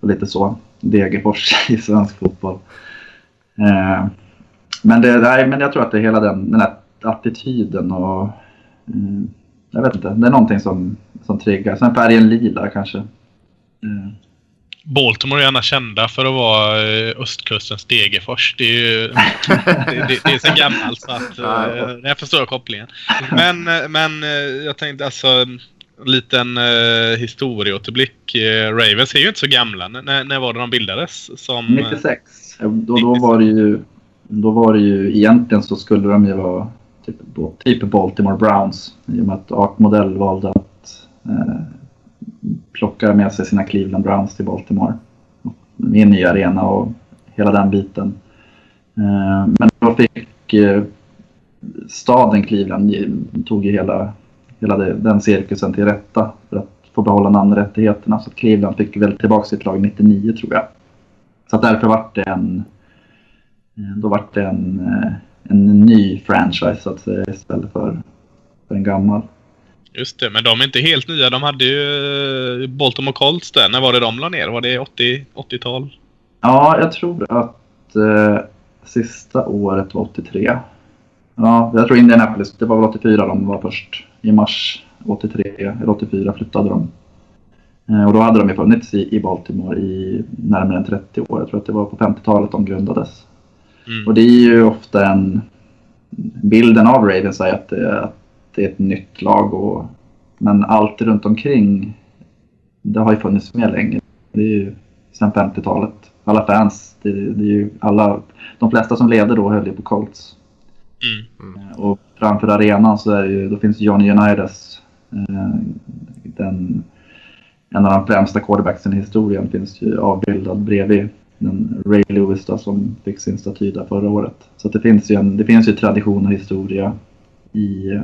och lite så. Degerfors i svensk fotboll. Eh, men, det, nej, men jag tror att det är hela den, den här attityden och eh, jag vet inte, det är någonting som, som triggar. Sen färgen lila kanske. Eh,
Baltimore är gärna kända för att vara eh, östkustens Degerfors. Det är ju det, det, det är sen gammalt så att eh, jag förstår kopplingen. Men, eh, men jag tänkte alltså en liten eh, historieåterblick. Ravens är ju inte så gamla. N- När, när var det de bildades? Som, eh,
96. Då, då var det ju, då var det ju, egentligen så skulle de ju vara typ, typ Baltimore Browns. I och med att Art Modell valde att eh, plockar med sig sina Cleveland Browns till Baltimore. Med en ny arena och hela den biten. Eh, men då fick eh, staden Cleveland eh, tog ju hela, hela den cirkusen till rätta för att få behålla namnrättigheterna. Så Cleveland fick väl tillbaka sitt lag 99 tror jag. Så att därför vart det en, då vart det en, en ny franchise så att säga istället för, för en gammal.
Just det, men de är inte helt nya. De hade ju eh, Baltimore Colts där. När var det de la ner? Var det 80, 80-tal?
Ja, jag tror att eh, sista året var 83. Ja, jag tror Indianapolis, det var väl 84 de var först. I mars 83 eller 84 flyttade de. Eh, och då hade de ju funnits i, i Baltimore i närmare än 30 år. Jag tror att det var på 50-talet de grundades.
Mm.
Och det är ju ofta en... Bilden av Ravens är att det, att det är ett nytt lag. Och, men allt runt omkring, det har ju funnits med länge. Det är ju sedan 50-talet. Alla fans, det, det är ju alla... De flesta som levde då höll ju på Colts.
Mm.
Eh, Och framför arenan så är ju, då finns Johnny Unitas. Eh, den, en av de främsta quarterbacksen i historien finns ju avbildad bredvid den Ray Lewis då, som fick sin staty där förra året. Så det, finns ju en, det finns ju tradition och historia i,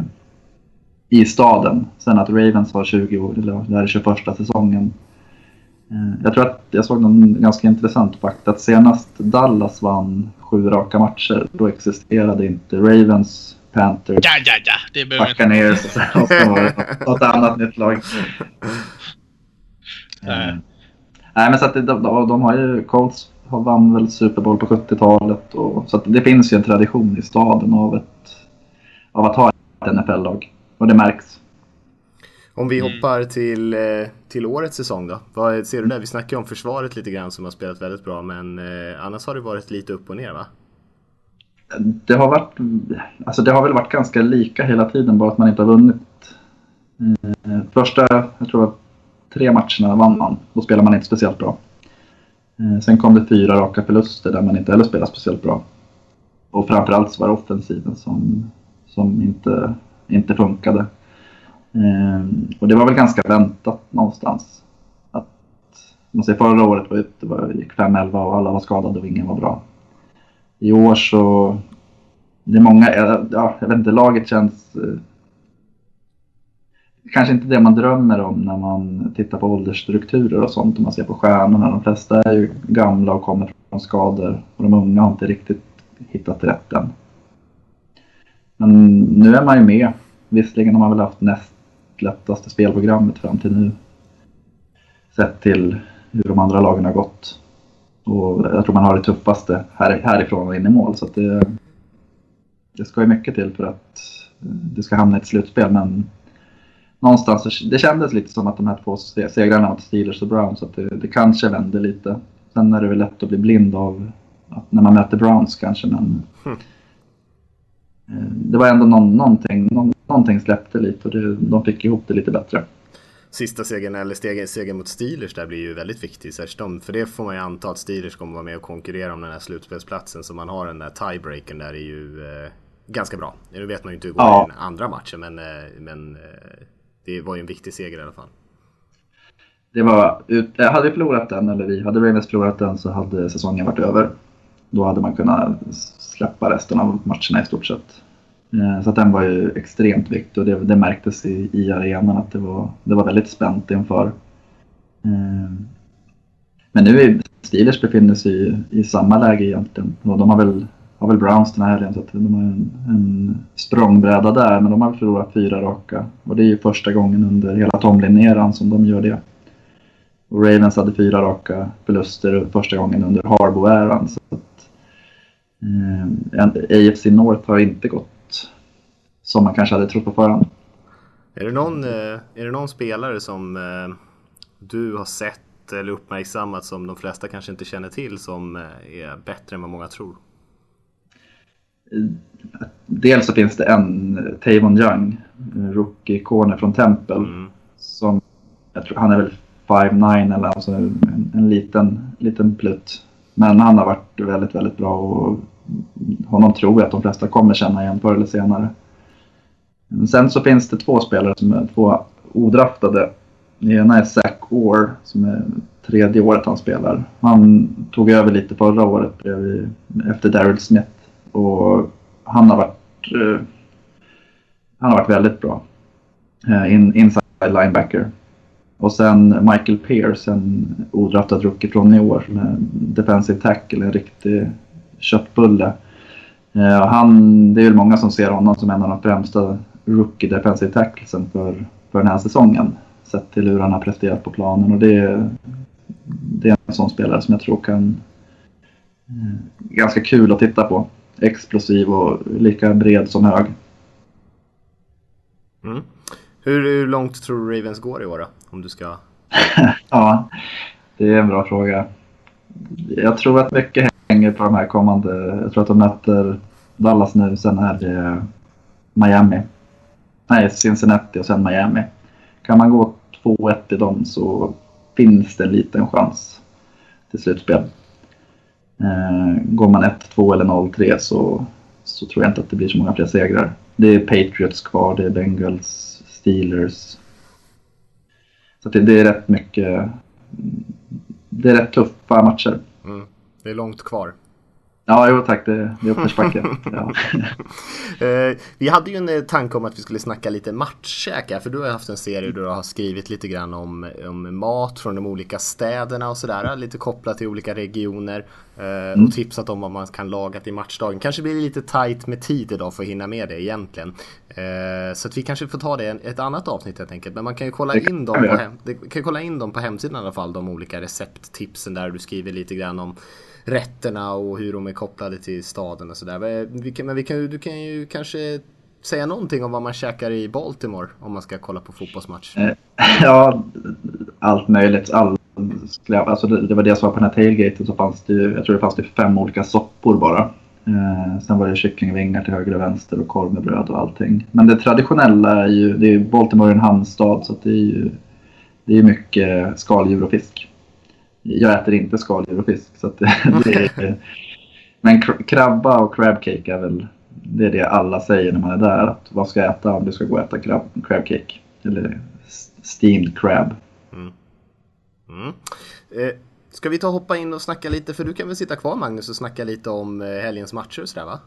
i staden. Sen att Ravens har 20 år, eller det här är 21 säsongen. Eh, Jag tror att jag såg någon ganska intressant fakta att senast Dallas vann sju raka matcher, då existerade inte Ravens, Panthers,
Ja, ja, ja. Det.
Buccaneers och var det något annat nytt lag.
Nej.
Eh, Nej men så att de, de, de har ju, Colts har vann väl Super Bowl på 70-talet och så det finns ju en tradition i staden av, ett, av att ha ett NFL-lag. Och det märks.
Om vi
Mm.
hoppar till, eh, till årets säsong då. Vad ser du där? Vi snackar ju om försvaret lite grann som har spelat väldigt bra men eh, annars har det varit lite upp och ner va?
Det har varit, alltså det har väl varit ganska lika hela tiden bara att man inte har vunnit. Eh, Första, jag tror att tre matcherna vann man. Då spelar man inte speciellt bra. Sen kom det fyra raka förluster där man inte heller spelar speciellt bra. Och framförallt så var det offensiven som, som inte, inte funkade. Ehm, och det var väl ganska väntat någonstans. Att, man ser förra året var det, det var, gick 5-11 och alla var skadade och ingen var bra. I år så... Det är många, eh, ja, jag vet inte, laget känns... Eh, kanske inte det man drömmer om när man tittar på åldersstrukturer och sånt. Om man ser på stjärnorna. De flesta är ju gamla och kommer från skador. Och de unga har inte riktigt hittat rätt än. Men nu är man ju med. Visserligen har man väl haft näst lättaste spelprogrammet fram till nu. Sett till hur de andra lagen har gått. Och jag tror man har det tuffaste här, härifrån och in i mål. Så det, det ska ju mycket till för att eh, det ska hamna i ett slutspel. Men någonstans, det kändes lite som att de här två segrarna mot Steelers och Browns, att det, det kanske vände lite. Sen är det väl lätt att bli blind av att när man möter Browns kanske, men mm det var ändå någon, någonting, någon, någonting släppte lite och det, de fick ihop det lite bättre.
Sista segern, eller segern mot Steelers där blir ju väldigt viktig. för det får man ju anta att Steelers kommer vara med och konkurrera om den här slutspelsplatsen. Så man har den där tiebreaken där är ju eh, ganska bra. Nu vet man ju inte hur det går ja. i den andra matchen men, eh, men eh, det var ju en viktig seger i alla fall.
Det var, hade vi förlorat den, eller vi, hade Ravens förlorat den så hade säsongen varit över. Då hade man kunnat släppa resten av matcherna i stort sett. Eh, så att den var ju extremt viktig och det, det märktes i, i arenan att det var, det var väldigt spänt inför. Eh, men nu är Steelers befinner sig i, i samma läge egentligen. Och de har väl, har väl Browns den här helgen så att de har en, en språngbräda där. Men de har förlorat fyra raka. Och det är ju första gången under hela Tomlin-eran som de gör det. Och Ravens hade fyra raka förluster första gången under Harbo-eran. Så att, eh, AFC North har inte gått som man kanske hade trott på förhand.
Är det någon, eh, är det någon spelare som eh, du har sett eller uppmärksammat som de flesta kanske inte känner till som eh, är bättre än vad många tror?
Dels så finns det en, Tavon Young, rookie-ikonen från Temple. Mm. Som, jag tror, han är väl 5'9 eller alltså en, en, liten, liten plutt. Men han har varit väldigt, väldigt bra och honom tror jag att de flesta kommer känna igen förr eller senare. Sen så finns det två spelare som är två odraftade. Den ena är Zach Orr som är tredje året han spelar. Han tog över lite förra året efter Daryl Smith och han har varit, eh, han har varit väldigt bra. Eh, in, inside linebacker. Och sen Michael Pierce, en odraftad rookie från i år som är defensive tackle, en riktig köttbulle. Eh, han, det är väl många som ser honom som en av de främsta rookie defensive tacklesen för, för den här säsongen. Sett till hur han har presterat på planen och det, det är en sån spelare som jag tror kan... Eh, ganska kul att titta på. Explosiv och lika bred som hög.
Mm. Hur, hur långt tror du Ravens går i år då? Om du ska...
ja, det är en bra fråga. Jag tror att mycket hänger på de här kommande... Jag tror att de möter Dallas nu, sen är det Miami nej, Cincinnati och sen Miami. Kan man gå 2-1 i dem så finns det en liten chans till slutspel. Eh, går man 1-2 eller 0-3 så, så tror jag inte att det blir så många fler segrar. Det är Patriots kvar, det är Bengals, Steelers. Så det, det, är rätt mycket... Det är rätt tuffa matcher.
Mm. Det är långt kvar.
Ja, jo tack. Det, det är uppförsbacke. ja.
Eh, vi hade ju en eh, tanke om att vi skulle snacka lite matchkäk För du har haft en serie där du har skrivit lite grann om, om mat från de olika städerna och sådär. Lite kopplat till olika regioner. Eh, mm. Och tipsat om vad man kan laga till matchdagen. Kanske blir det lite tight med tid idag för att hinna med det egentligen. Så att vi kanske får ta det i ett annat avsnitt helt enkelt. Men man kan ju kolla in dem på, hem, kan kolla in dem på hemsidan i alla fall. De olika recepttipsen där du skriver lite grann om rätterna och hur de är kopplade till staden och sådär. Men vi kan, du kan ju kanske säga någonting om vad man käkar i Baltimore om man ska kolla på fotbollsmatch? Eh,
ja, allt möjligt. All, alltså det, det var det jag sa på den här tailgaten så fanns det jag tror det fanns det fem olika soppor bara. Eh, sen var det kycklingvingar till höger och vänster och korv med bröd och allting. Men det traditionella är ju, det är Baltimore är en hamnstad så det är ju det är mycket skaldjur och fisk. Jag äter inte skaldjur och fisk. Så är, men krabba och crabcake är väl det, är det alla säger när man är där. Att vad ska jag äta om du ska gå och äta crab, crabcake? Eller steamed crab.
Mm. Eh, ska vi ta och hoppa in och snacka lite, för du kan väl sitta kvar Magnus och snacka lite om eh, helgens matcher och sådär va?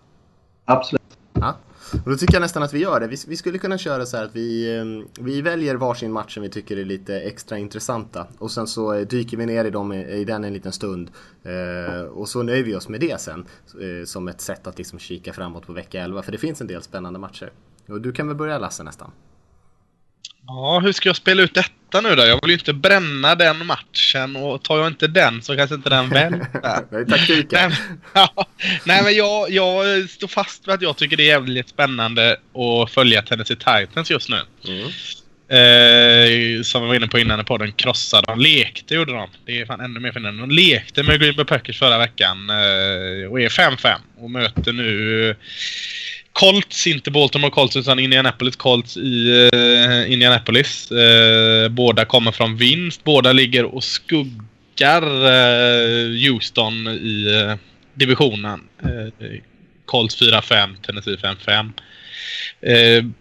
Absolut.
Ja, och då tycker jag nästan att vi gör det. Vi, vi skulle kunna köra så här att vi, ehm, vi väljer varsin match som vi tycker är lite extra intressanta. Och sen så eh, dyker vi ner i, dem, i den en liten stund. Eh, och så nöjer vi oss med det sen. Eh, som ett sätt att liksom kika framåt på vecka 11. För det finns en del spännande matcher. Och du kan väl börja Lasse nästan.
Ja, hur ska jag spela ut detta nu då? Jag vill ju inte bränna den matchen och tar jag inte den så kanske inte den väntar.
det är taktiken.
Nej, ja, nej men jag, jag står fast vid att jag tycker det är jävligt spännande att följa Tennessee Titans just nu.
Mm.
Eh, som vi var inne på innan i podden, krossade de. Lekte gjorde de. Det är fan ännu mer fint. De lekte med Green Bay Packers förra veckan eh, och är 5-5 och möter nu Colts, inte Baltimore Colts utan Indianapolis Colts i uh, Indianapolis. Uh, båda kommer från vinst. Båda ligger och skuggar uh, Houston i divisionen. Colts 4-5, Tennessee 5-5. Uh,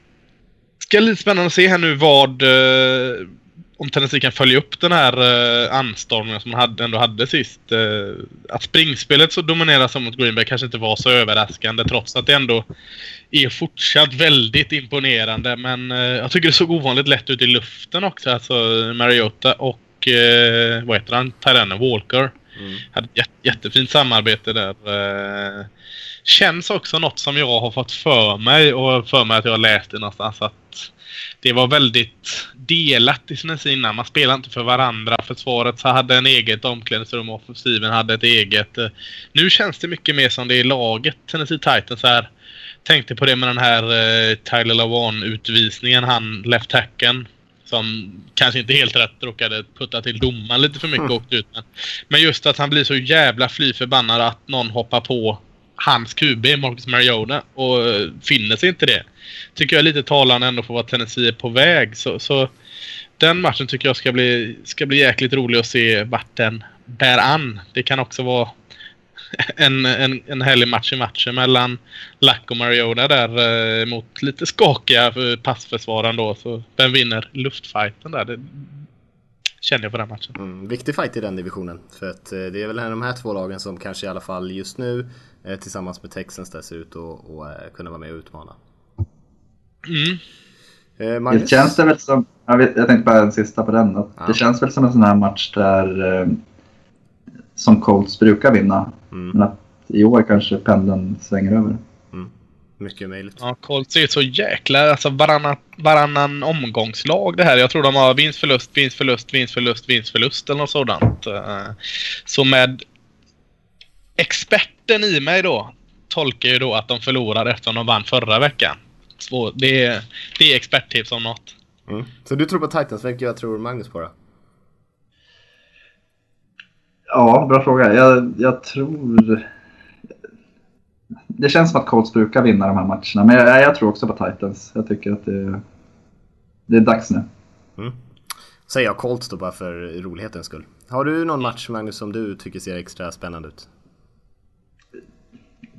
ska bli lite spännande att se här nu vad om Tennessee kan följa upp den här uh, anstormningen som man hade, ändå hade sist. Uh, att springspelet så domineras mot Green Bay kanske inte var så överraskande trots att det ändå är fortsatt väldigt imponerande. Men uh, jag tycker det såg ovanligt lätt ut i luften också. Alltså Mariota och uh, vad heter han? Tyrenne Walker. Mm. Hade ett jättefint samarbete där. Uh, känns också något som jag har fått för mig och för mig att jag har läst det någonstans att det var väldigt delat i sina innan. Man spelade inte för varandra. Försvaret så hade en eget omklädningsrum och offensiven hade ett eget. Nu känns det mycket mer som det är laget Tennessee Titans här. Tänkte på det med den här eh, Tyler Lawan-utvisningen. Han left tacken som kanske inte helt rätt råkade putta till domaren lite för mycket och åkte ut. Men, men just att han blir så jävla fly förbannad att någon hoppar på hans QB, Marcus Mariota, och eh, finner sig inte det tycker jag är lite talande ändå för vad Tennessee är på väg. Så, så den matchen tycker jag ska bli, ska bli jäkligt rolig att se vart den bär an. Det kan också vara en, en, en härlig match i matchen mellan Lack och Mariota där eh, mot lite skakiga eh, passförsvararen då. Så vem vinner luftfighten där? Det känner jag på den matchen.
Mm, viktig fight i den divisionen. För att eh, det är väl de här två lagen som kanske i alla fall just nu eh, tillsammans med Texans där ser ut att kunna vara med och utmana.
Mm.
Eh, det känns det väl som, jag, vet, jag tänkte bara en sista på den. Att ja. Det känns väl som en sån här match där eh, som Colts brukar vinna. Mm. Men att i år kanske pendeln svänger över.
Mycket möjligt.
Ja, Colts är så jäkla, alltså varannan, varannan omgångslag det här. Jag tror de har vinst, förlust, vinst, förlust, vinst, förlust, vinst, förlust eller något sådant. Eh, så med experten i mig då tolkar ju då att de förlorar eftersom de vann förra veckan svår. Det är, det är experttips om något.
Mm. Så du tror på Titans, vilket jag tror Magnus på då?
Ja, bra fråga. Jag, jag tror... Det känns som att Colts brukar vinna de här matcherna, men jag, jag tror också på Titans. Jag tycker att det, det är dags nu.
Mm. Säger jag Colts då bara för rolighetens skull. Har du någon match Magnus som du tycker ser extra spännande ut?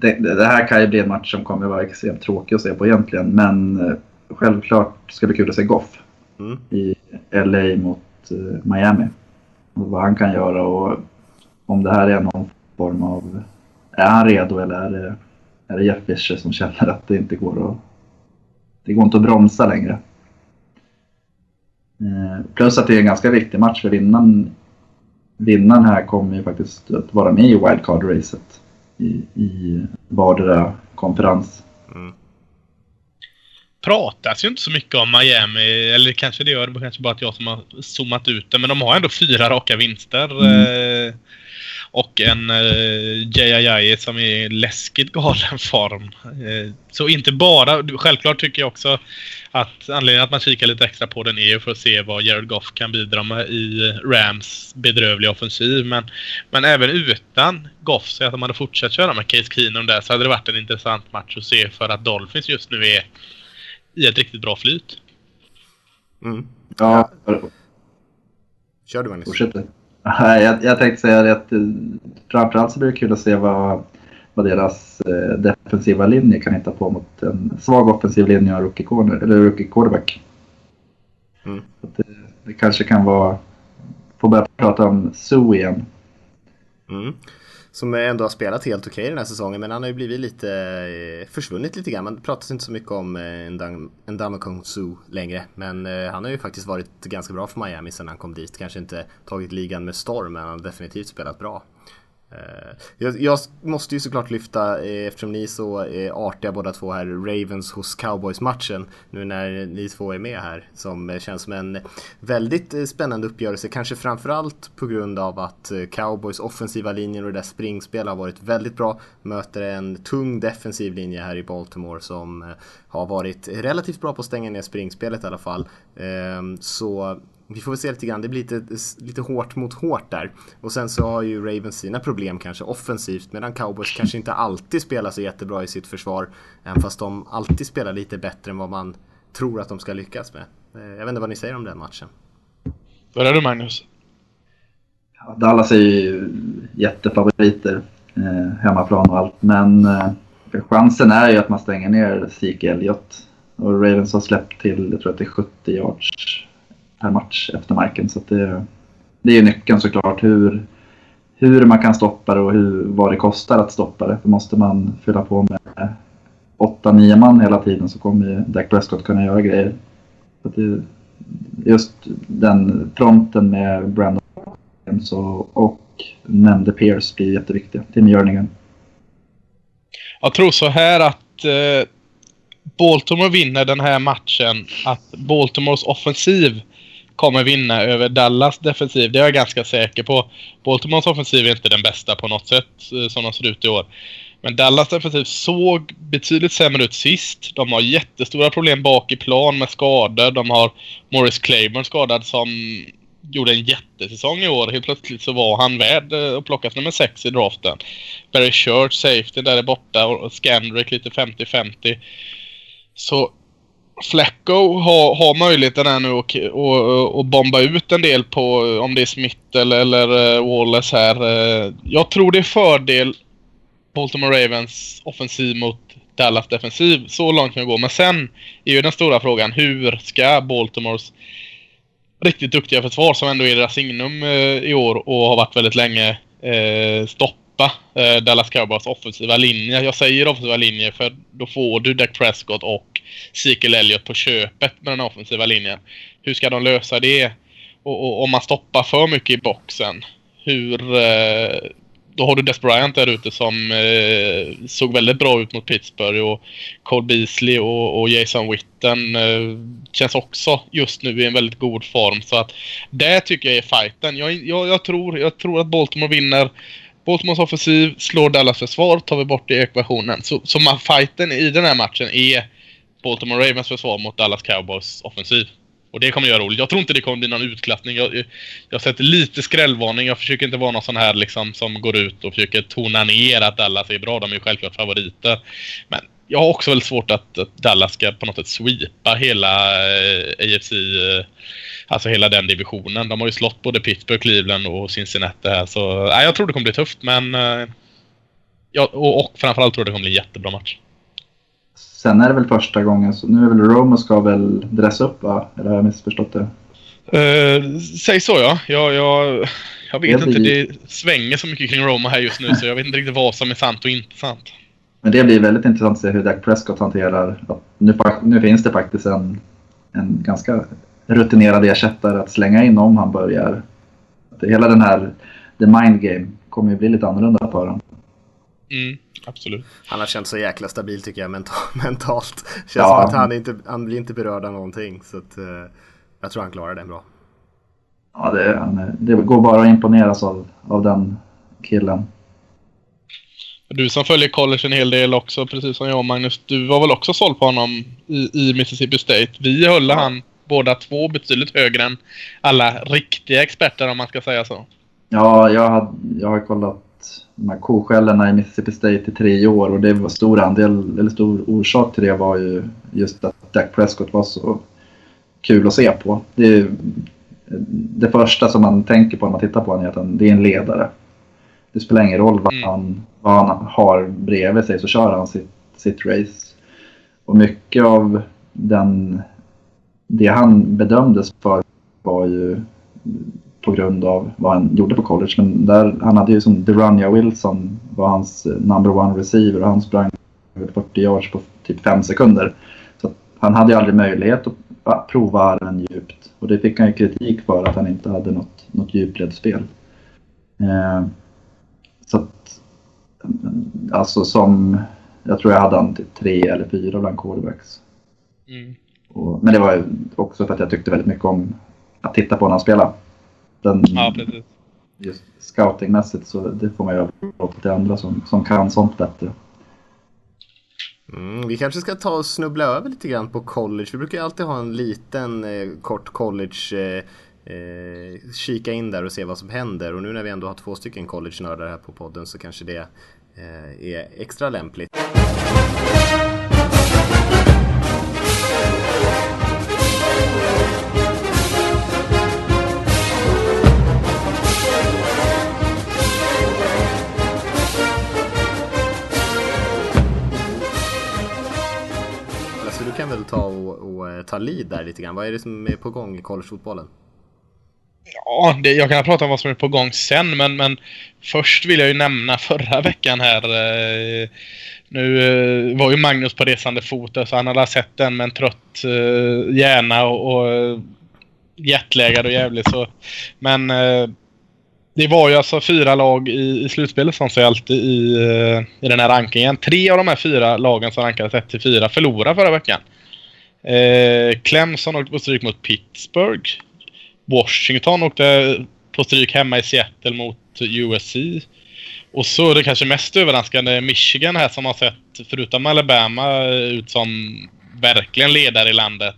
det, det, här kan ju bli en match som kommer vara extremt tråkig att se på egentligen. Men eh, självklart ska det bli kul att se Goff mm. i LA mot eh, Miami. Och vad han kan göra och om det här är någon form av... Är han redo eller är det, är det Jeff Fischer som känner att det inte går att... Det går inte att bromsa längre. Eh, plus att det är en ganska viktig match för vinnaren, vinnaren här kommer ju faktiskt att vara med i wildcard-racet i, i vardera konferens. Mm.
pratas ju inte så mycket om Miami, eller kanske det gör det kanske bara att jag som har zoomat ut det, men de har ändå fyra raka vinster. Mm. Och en eh, Jajajaj som är i läskigt galen form. Eh, så inte bara, självklart tycker jag också att anledningen att man kikar lite extra på den är ju för att se vad Jared Goff kan bidra med i Rams bedrövliga offensiv. Men, men även utan Goff, så att de hade fortsatt köra med Case Keenum där så hade det varit en intressant match att se för att Dolphins just nu är i ett riktigt bra flyt.
Mm. Ja. Kör du Magnus.
Fortsätter. Jag, jag tänkte säga att eh, framförallt så blir det kul att se vad, vad deras eh, defensiva linje kan hitta på mot en svag offensiv linje och rookie, corner, eller rookie quarterback.
Mm.
Det, det, kanske kan vara... Få börja prata om Sue igen.
Mm. Som ändå har spelat helt okej okay den här säsongen men han har ju blivit lite eh, försvunnit lite grann. Man pratar inte så mycket om eh, Ndamukong Su längre. Men eh, han har ju faktiskt varit ganska bra för Miami sedan han kom dit. Kanske inte tagit ligan med storm men han har definitivt spelat bra. Eh, jag, jag, måste ju såklart lyfta, eh, eftersom ni är så eh, artiga båda två här, Ravens hos Cowboys-matchen. Nu när ni två är med här. Som känns som en väldigt spännande uppgörelse. Kanske framförallt på grund av att Cowboys offensiva linjer och deras springspel har varit väldigt bra. Möter en tung defensiv linje här i Baltimore som har varit relativt bra på att stänga ner springspelet i alla fall. Ehm, så vi får väl se lite grann, det blir lite, lite hårt mot hårt där. Och sen så har ju Ravens sina problem kanske offensivt medan Cowboys kanske inte alltid spelar så jättebra i sitt försvar. Även fast de alltid spelar lite bättre än vad man tror att de ska lyckas med. Eh, jag vet inte vad ni säger om den matchen.
Börjar du Magnus?
Ja, Dallas är ju jättefavoriter. Eh, hemmaplan och allt. Men eh, chansen är ju att man stänger ner Zeke Elliott. Och Ravens har släppt till, jag tror att det är 70 yards per match efter marken. Så det, det är nyckeln såklart. Hur, hur man kan stoppa det och hur, vad det kostar att stoppa det. För måste man fylla på med 8-9 man hela tiden så kommer ju Dak Prescott kunna göra grejer. Så det, just den fronten med Brandon och, och nämnde Pierce blir jätteviktiga. Tim Jörningen.
Jag tror så här att eh, Baltimore vinner den här matchen. Att Baltimores offensiv kommer vinna över Dallas defensiv. Det är jag ganska säker på. Baltimores offensiv är inte den bästa på något sätt eh, som de ser ut i år. Men Dallas defensiv såg betydligt sämre ut sist. De har jättestora problem bak i plan med skador. De har Morris Claiborne skadad som gjorde en jättesäsong i år. Helt plötsligt så var han värd eh, att plockas nummer 6 i draften. Barry Church, safety, där är borta och Scandrick lite 50-50. Så Flacco har, har möjligheten här nu att och, och bomba ut en del på om det är Smith eller, eller eh, Wallace här. Eh, jag tror det är fördel Baltimore Ravens offensiv mot Dallas defensiv. Så långt kan jag gå. Men sen är ju den stora frågan hur ska Baltimores riktigt duktiga försvar som ändå är deras signum eh, i år och har varit väldigt länge stoppa Dallas Cowboys offensiva linje. Jag säger offensiva linje för då får du Dak Prescott och Ezekiel Elliot på köpet med den offensiva linjen. Hur ska de lösa det? Och, och om man stoppar för mycket i boxen, hur... Eh, då har du Des Bryant där ute som eh, såg väldigt bra ut mot Pittsburgh och Cole Beasley och, och Jason Witten eh, känns också just nu i en väldigt god form. Så att det tycker jag är fighten. Jag, jag, jag, tror, jag tror att Baltimore vinner Baltimores offensiv slår Dallas försvar, tar vi bort det i ekvationen. Så, så man, fighten i den här matchen är Baltimore Ravens försvar mot Dallas Cowboys offensiv. Och det kommer göra roligt. Jag tror inte det kommer bli någon utklassning. Jag, jag sätter lite skrällvarning. Jag försöker inte vara någon sån här liksom som går ut och försöker tona ner att Dallas är bra. De är ju självklart favoriter. Men jag har också väldigt svårt att, att Dallas ska på något sätt sweepa hela eh, AFC, eh, alltså hela den divisionen. De har ju slått både Pittsburgh, Cleveland och Cincinnati här. Så nej, jag tror det kommer bli tufft, men eh, ja, och, och framförallt tror jag det kommer bli en jättebra match.
Sen är det väl första gången, så nu är väl Roma ska väl dressa upp va? Eller har jag missförstått det?
Uh, säg så ja. Jag, jag, jag vet det inte, det svänger så mycket kring Roma här just nu så jag vet inte riktigt vad som är sant och inte sant.
Men det blir väldigt intressant att se hur Dak Prescott hanterar att nu, nu finns det faktiskt en, en ganska rutinerad ersättare att slänga in om han börjar. Hela den här the mind game kommer ju bli lite annorlunda för honom.
Mm, absolut.
Han har känt så jäkla stabil tycker jag mentalt. Känns ja. som att han, inte, han blir inte berörd av någonting. Så att, uh, jag tror han klarar det bra.
Ja, det, det går bara att imponeras av, av den killen.
Du som följer college en hel del också, precis som jag och Magnus. Du var väl också såld på honom i, i Mississippi State. Vi höll ja. han båda två betydligt högre än alla riktiga experter om man ska säga så.
Ja, jag, hade, jag har kollat de här koskällorna i Mississippi State i tre år och det var stor andel, eller stor orsak till det var ju just att Dak Prescott var så kul att se på. Det, är, det första som man tänker på när man tittar på honom är att han, det är en ledare. Det spelar ingen roll vad, mm. han, vad han har bredvid sig så kör han sitt, sitt race. Och mycket av den det han bedömdes för var ju på grund av vad han gjorde på college. Men där, han hade ju som Derania Wilson var hans number one receiver och han sprang 40 yards på typ 5 sekunder. Så han hade ju aldrig möjlighet att prova armen djupt. Och det fick han ju kritik för att han inte hade något, något djupledsspel. Eh, så att, alltså som, jag tror jag hade han till tre eller fyra bland quarterbacks. Mm. Och, men det var ju också för att jag tyckte väldigt mycket om att titta på när han spelade. Den,
ja, precis.
Just scoutingmässigt så det får man ju överlåta till andra som, som kan sånt bättre.
Mm, vi kanske ska ta och snubbla över lite grann på college. Vi brukar ju alltid ha en liten eh, kort college eh, eh, kika in där och se vad som händer. Och nu när vi ändå har två stycken college-nördar här på podden så kanske det eh, är extra lämpligt. Väl ta och, och, eh, ta lead där lite grann. Vad är det som är på gång i collegefotbollen?
Ja, det, jag kan prata om vad som är på gång sen, men, men först vill jag ju nämna förra veckan här. Eh, nu eh, var ju Magnus på resande fot, så han hade sett den med en trött eh, hjärna och, och eh, jetlaggad och jävligt så. Men eh, det var ju alltså fyra lag i, i slutspelet som sig alltid i, eh, i den här rankingen. Tre av de här fyra lagen som rankades 1 4 förlorade förra veckan. Eh, Clemson åkte på stryk mot Pittsburgh. Washington åkte på stryk hemma i Seattle mot USC. Och så är det kanske mest överraskande Michigan här som har sett, förutom Alabama, ut som verkligen ledare i landet.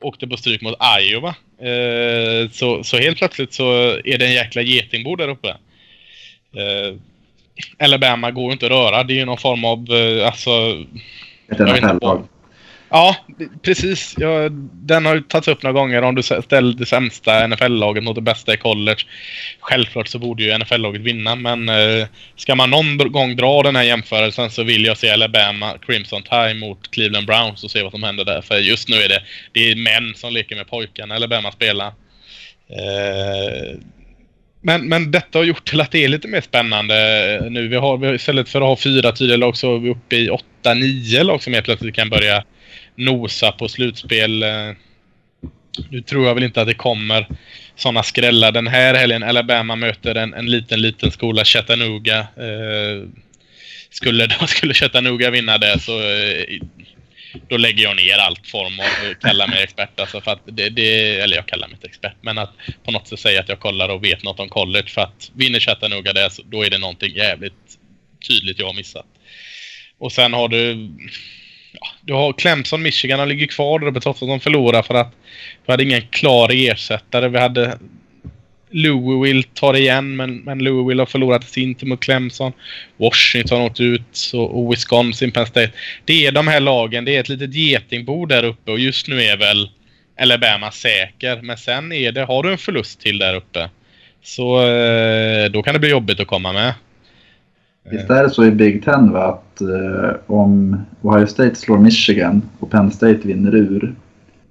Åkte på stryk mot Iowa. Eh, så, så helt plötsligt så är det en jäkla getingbo där uppe. Eh, Alabama går ju inte att röra. Det är ju någon form av, eh, alltså...
Ett NFL-lag.
Ja, precis. Ja, den har ju tagits upp några gånger om du ställer det sämsta NFL-laget mot det bästa i college. Självklart så borde ju NFL-laget vinna, men eh, ska man någon gång dra den här jämförelsen så vill jag se Alabama Crimson Tide mot Cleveland Browns och se vad som händer där. För just nu är det, det är män som leker med pojkarna Alabama spelar. Eh, men, men detta har gjort till att det är lite mer spännande eh, nu. Vi har, vi har istället för att ha fyra tydliga lag så är vi uppe i åtta, nio lag som helt plötsligt kan börja nosa på slutspel. Eh, nu tror jag väl inte att det kommer sådana skrällar den här helgen. Alabama möter en, en liten, liten skola, Chattanooga. Eh, skulle, skulle Chattanooga vinna det så eh, då lägger jag ner allt form och kallar mig expert. Alltså för att det, det, eller jag kallar mig inte expert, men att på något sätt säga att jag kollar och vet något om college. För att vinner Chattanooga det, då är det någonting jävligt tydligt jag har missat. Och sen har du ja, du har Clemson, Michigan, han ligger kvar där uppe trots att de förlorar för att vi hade ingen klar ersättare. Vi hade Louisville tar igen, men, men Louisville har förlorat sin till mot Clemson. Washington har åkt ut och, Wisconsin, Penn State. Det är de här lagen, det är ett litet getingbo där uppe och just nu är väl Alabama säker. Men sen är det, har du en förlust till där uppe så eh, då kan det bli jobbigt att komma med.
Visst är det så i Big Ten va, att eh, om Ohio State slår Michigan och Penn State vinner ur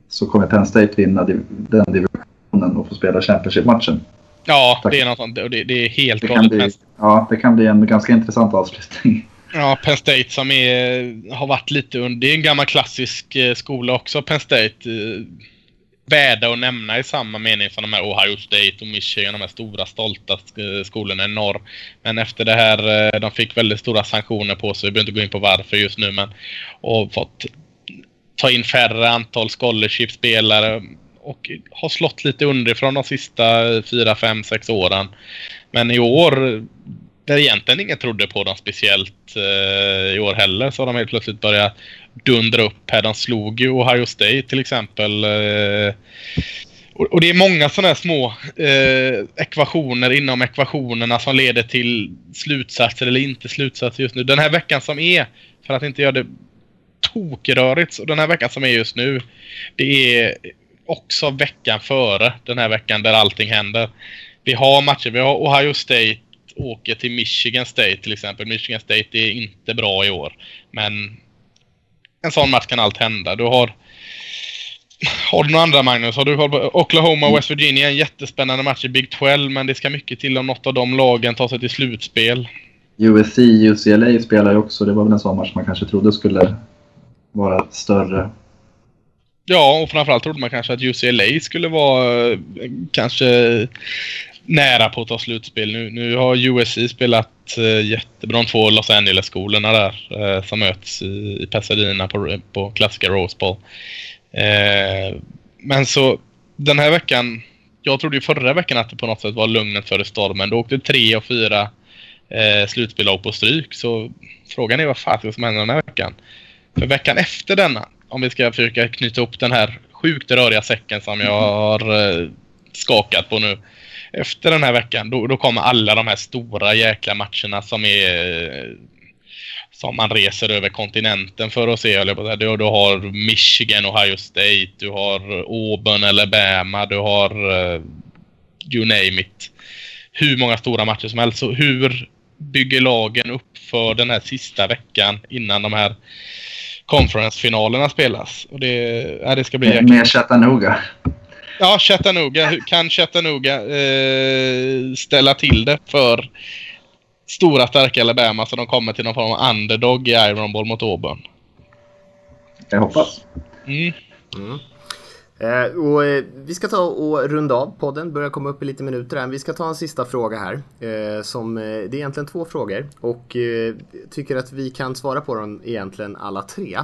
så kommer Penn State vinna div den divisionen och få spela Championship-matchen.
Ja, Tack. det är något sånt. Det, det är helt
galet. ja, det kan bli en ganska intressant avslutning.
Ja, Penn State som är, har varit lite under... Det är en gammal klassisk eh, skola också, Penn State. Värda att nämna i samma mening som de här Ohio State och Michigan, de här stora stolta skolorna i norr. Men efter det här, eh, de fick väldigt stora sanktioner på sig, vi behöver inte gå in på varför just nu, men och fått ta in färre antal scholarship-spelare och har slått lite underifrån de sista fyra, fem, sex åren. Men i år, där egentligen ingen trodde på dem speciellt eh, i år heller, så har de helt plötsligt börjat dundra upp här. De slog ju Ohio State till exempel. Eh, och, det är många sådana här små eh, ekvationer inom ekvationerna som leder till slutsatser eller inte slutsatser just nu. Den här veckan som är, för att inte göra det tokrörigt, så den här veckan som är just nu, det är också veckan före den här veckan där allting händer. Vi har matcher, vi har Ohio State åker till Michigan State till exempel. Michigan State är inte bra i år. Men en sån match kan allt hända. Du har Har du några andra Magnus? Har du Oklahoma och West Virginia? En jättespännande match i Big 12 men det ska mycket till om något av de lagen tar sig till slutspel.
USC, UCLA spelar ju också. Det var väl en sån match man kanske trodde skulle vara större.
Ja, och framförallt trodde man kanske att UCLA skulle vara eh, kanske nära på att ta slutspel. Nu, nu har USC spelat eh, jättebra de två Los Angeles-skolorna där eh, som möts i, i Pasadena på, på klassiska Rose Bowl. Eh, men så den här veckan, jag trodde ju förra veckan att det på något sätt var lugnet före stormen. Då åkte tre och fyra eh, slutspellag på stryk. Så frågan är vad fan som händer den här veckan. För veckan efter denna, om vi ska försöka knyta upp den här sjukt röriga säcken som jag har eh, skakat på nu. Efter den här veckan, då, då kommer alla de här stora jäkla matcherna som är som man reser över kontinenten för att se. Eller på det. Du, du har Michigan, Ohio State, du har Auburn, Alabama, du har uh, you name it. Hur många stora matcher som helst. Så hur bygger lagen upp för den här sista veckan innan de här conference-finalerna spelas? Och det, ja, det ska bli
jäkligt. Med Chattanooga.
Ja, Chattanooga. Kan Chattanooga eh, ställa till det för stora starka Alabama så de kommer till någon form av underdog i Iron Ball mot Auburn?
Jag hoppas.
Mm.
Mm. Eh, och, eh, vi ska ta och runda av podden, börjar komma upp i lite minuter här. Vi ska ta en sista fråga här. Eh, som, eh, det är egentligen två frågor och eh, tycker att vi kan svara på dem egentligen alla tre.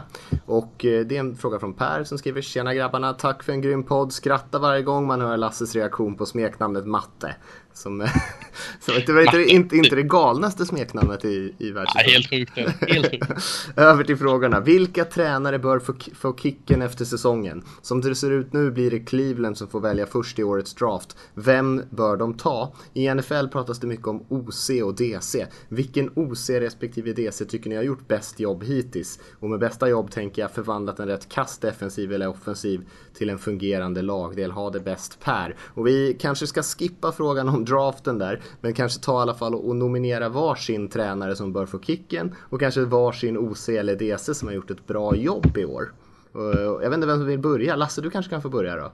Och eh, det är en fråga från Per som skriver Tjena grabbarna, tack för en grym podd. Skratta varje gång man hör Lasses reaktion på smeknamnet Matte. Som, som det var inte, inte, inte det galnaste smeknamnet i, i världshistorien.
helt sjukt. Helt sjukt.
Över till frågorna. Vilka tränare bör få, få kicken efter säsongen? Som det ser ut nu blir det Cleveland som får välja först i årets draft. Vem bör de ta? I NFL pratas det mycket om OC och DC. Vilken OC respektive DC tycker ni har gjort bäst jobb hittills? Och med bästa jobb tänker jag förvandlat en rätt kast defensiv eller offensiv till en fungerande lagdel. Ha det bäst Per. Och vi kanske ska skippa frågan om draften där, men kanske ta i alla fall och nominera varsin tränare som bör få kicken och kanske varsin OC eller DC som har gjort ett bra jobb i år. Jag vet inte vem som vill börja. Lasse, du kanske kan få börja då?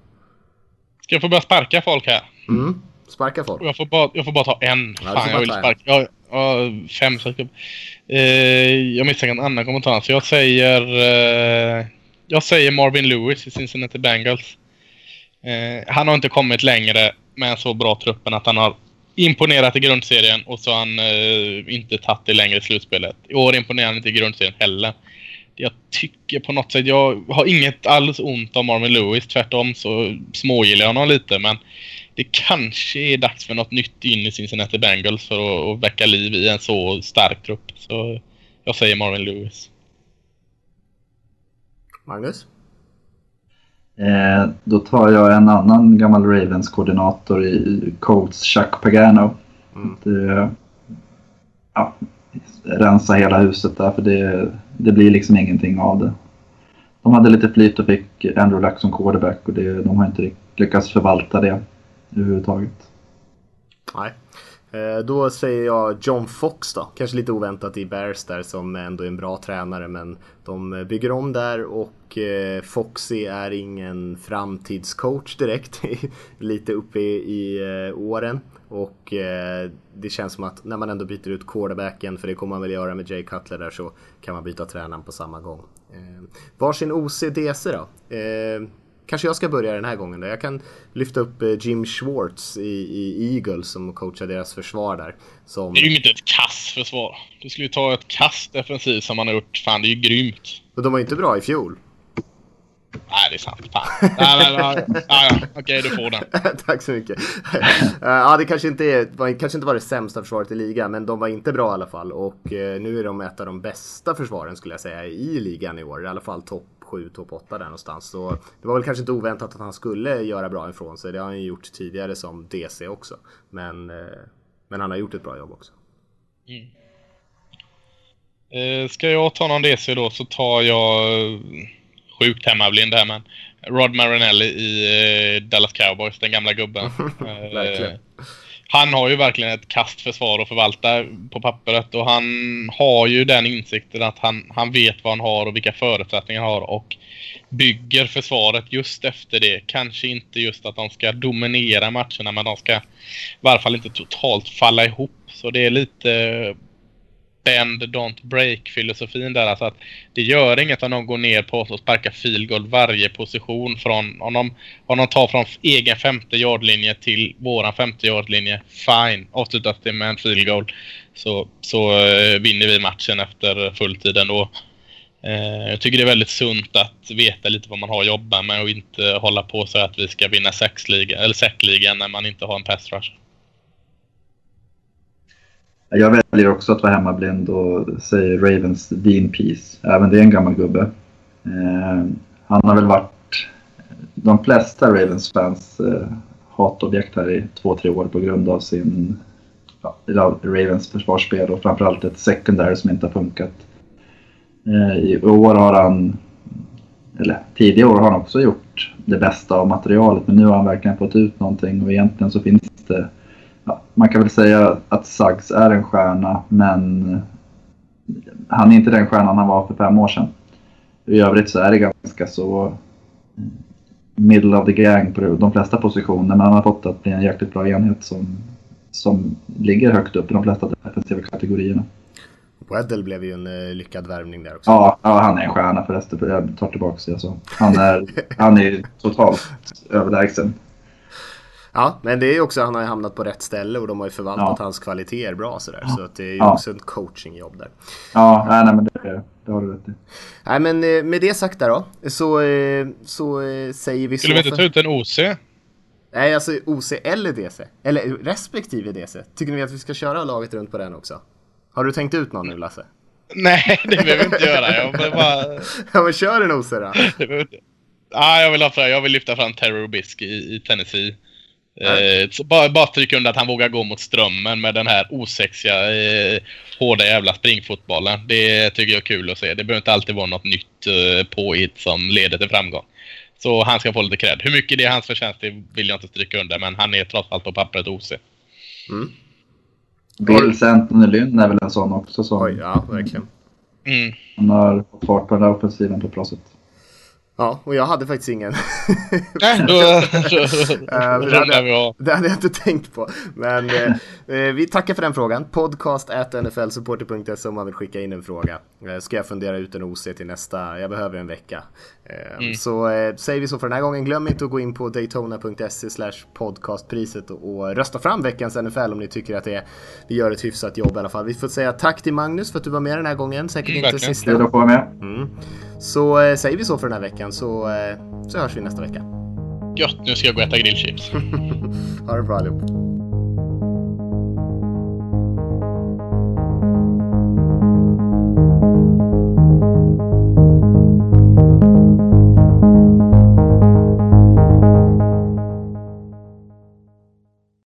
Ska jag få börja sparka folk här?
Mm, sparka folk.
Jag får bara, jag får bara ta en.
Ja,
Fan, jag vill sparka. Jag, jag, fem stycken. Eh, jag misstänker en annan kommentar, så jag säger... Eh, jag säger Marvin Lewis i Cincinnati Bengals. Eh, han har inte kommit längre med en så bra truppen att han har imponerat i grundserien och så har han eh, inte tagit det längre i slutspelet. I år imponerar han inte i grundserien heller. Jag tycker på något sätt, jag har inget alls ont om Marvin Lewis. Tvärtom så smågillar jag honom lite men det kanske är dags för något nytt in i Cincinnati Bengals för att, att väcka liv i en så stark trupp. Så jag säger Marvin Lewis.
Magnus?
Eh, då tar jag en annan gammal Ravens-koordinator i coach Chuck Pagano. Mm. Det, ja, rensa hela huset där för det, det blir liksom ingenting av det. De hade lite flyt och fick Andrew Luck som quarterback och det, de har inte lyckats förvalta det överhuvudtaget.
Nej. Eh, då säger jag John Fox då. Kanske lite oväntat i Bears där som ändå är en bra tränare men de bygger om där och eh, Foxy är ingen framtidscoach direkt. lite uppe i eh, åren. Och det känns som att när man ändå byter ut quarterbacken, för det kommer man väl göra med Jay Cutler där, så kan man byta tränaren på samma gång. Varsin OCDC då? Kanske jag ska börja den här gången då. Jag kan lyfta upp eh, Jim Schwartz i, i Eagles som coachar deras försvar där. Som...
Det är ju inte ett kass försvar. Du skulle ju ta ett kast defensivt som man har gjort. Fan, det är ju grymt.
Och de var inte bra i fjol.
Nej, det är sant. Fan. nej, nej, nej. Ja, ja. Okej, du får den.
Tack så mycket. ja, det kanske inte, är, var, kanske inte var det sämsta försvaret i ligan, men de var inte bra i alla fall. Och eh, nu är de ett av de bästa försvaren skulle jag säga i ligan i år. I alla fall topp 7, topp 8 där någonstans. Så det var väl kanske inte oväntat att han skulle göra bra ifrån sig. Det har han ju gjort tidigare som DC också. Men, eh, men han har gjort ett bra jobb också. Mm.
Eh, ska jag ta någon DC då så tar jag sjukt hemmablind här men Rod Marinelli i eh, Dallas Cowboys, den gamla gubben.
Verkligen
han har ju verkligen ett kastförsvar att förvalta på pappret och han har ju den insikten att han, han vet vad han har och vilka förutsättningar han har och bygger försvaret just efter det. Kanske inte just att de ska dominera matcherna men de ska i varje fall inte totalt falla ihop. Så det är lite bend don't break filosofin där. Alltså att det gör inget om de går ner på oss och sparkar field varje position från om de, om de tar från egen femte yardlinje till våran femte yardlinje. Fine. Avslutas det med en field goal så, så uh, vinner vi matchen efter fulltid ändå. Uh, jag tycker det är väldigt sunt att veta lite vad man har att jobba med och inte hålla på så att vi ska vinna sexligan eller säckligan när man inte har en pass rush.
Jag väljer också att vara hemmablind och säger Ravens Dean Peace. Även det är en gammal gubbe. Eh, han har väl varit de flesta Ravens-fans eh, hatobjekt här i två, tre år på grund av sin ja, Ravens försvarsspel och framförallt ett secondary som inte har funkat. Eh, I år har han, eller tidigare år har han också gjort det bästa av materialet men nu har han verkligen fått ut någonting och egentligen så finns det man kan väl säga att Suggs är en stjärna, men han är inte den stjärnan han var för fem år sedan. I övrigt så är det ganska så middle of the gang på de flesta positioner, men han har fått att bli en jäkligt bra enhet som, som ligger högt upp i de flesta defensiva kategorierna.
Weddle blev ju en uh, lyckad värvning där också.
Ja, ja, han är en stjärna förresten. Jag tar tillbaka det jag sa. Han är, han är totalt överlägsen.
Ja, men det är ju också, han har ju hamnat på rätt ställe och de har ju förvaltat ja. hans kvaliteter bra sådär. Så att det är ju ja. också ett coachingjobb där.
Ja, nej, men det, det har du rätt i.
Nej, men eh, med det sagt där då, så, eh, så eh, säger vi så.
Skulle vi inte ta ut en OC?
Nej, alltså OC eller DC. Eller respektive DC. Tycker ni att vi ska köra laget runt på den också? Har du tänkt ut någon nu Lasse?
Nej, det behöver vi inte göra. Jag bara...
ja, men kör en OC då.
Ja, jag vill, ha, jag vill lyfta fram Terror Bisk i, i Tennessee. Eh, så bara, bara stryka under att han vågar gå mot strömmen med den här osexiga, eh, hårda jävla springfotbollen. Det tycker jag är kul att se. Det behöver inte alltid vara något nytt eh, påhitt som leder till framgång. Så han ska få lite cred. Hur mycket det är hans förtjänst det vill jag inte stryka under, men han är trots allt på pappret OC.
Mm. Bill Centner Lynn är väl en sån också som...
Oj, ja, verkligen.
Mm.
Han har fått fart på den där offensiven på ett bra sätt.
Ja, och jag hade faktiskt ingen.
Nej, då,
uh, det, hade, det hade jag inte tänkt på. Men uh, vi tackar för den frågan. Podcast at nflsupporter.se om man vill skicka in en fråga. Uh, ska jag fundera ut en OC till nästa, jag behöver en vecka. Mm. Så säger vi så för den här gången. Glöm inte att gå in på daytona.se slash podcastpriset och, och rösta fram veckans NFL om ni tycker att det är, vi gör ett hyfsat jobb i alla fall. Vi får säga tack till Magnus för att du var med den här gången. Säkert mm, inte verkligen. sista.
Kul att vara med.
Mm. Så säger vi så för den här veckan så, så hörs vi nästa vecka.
Gött, nu ska jag gå och äta grillchips.
ha det bra allihop.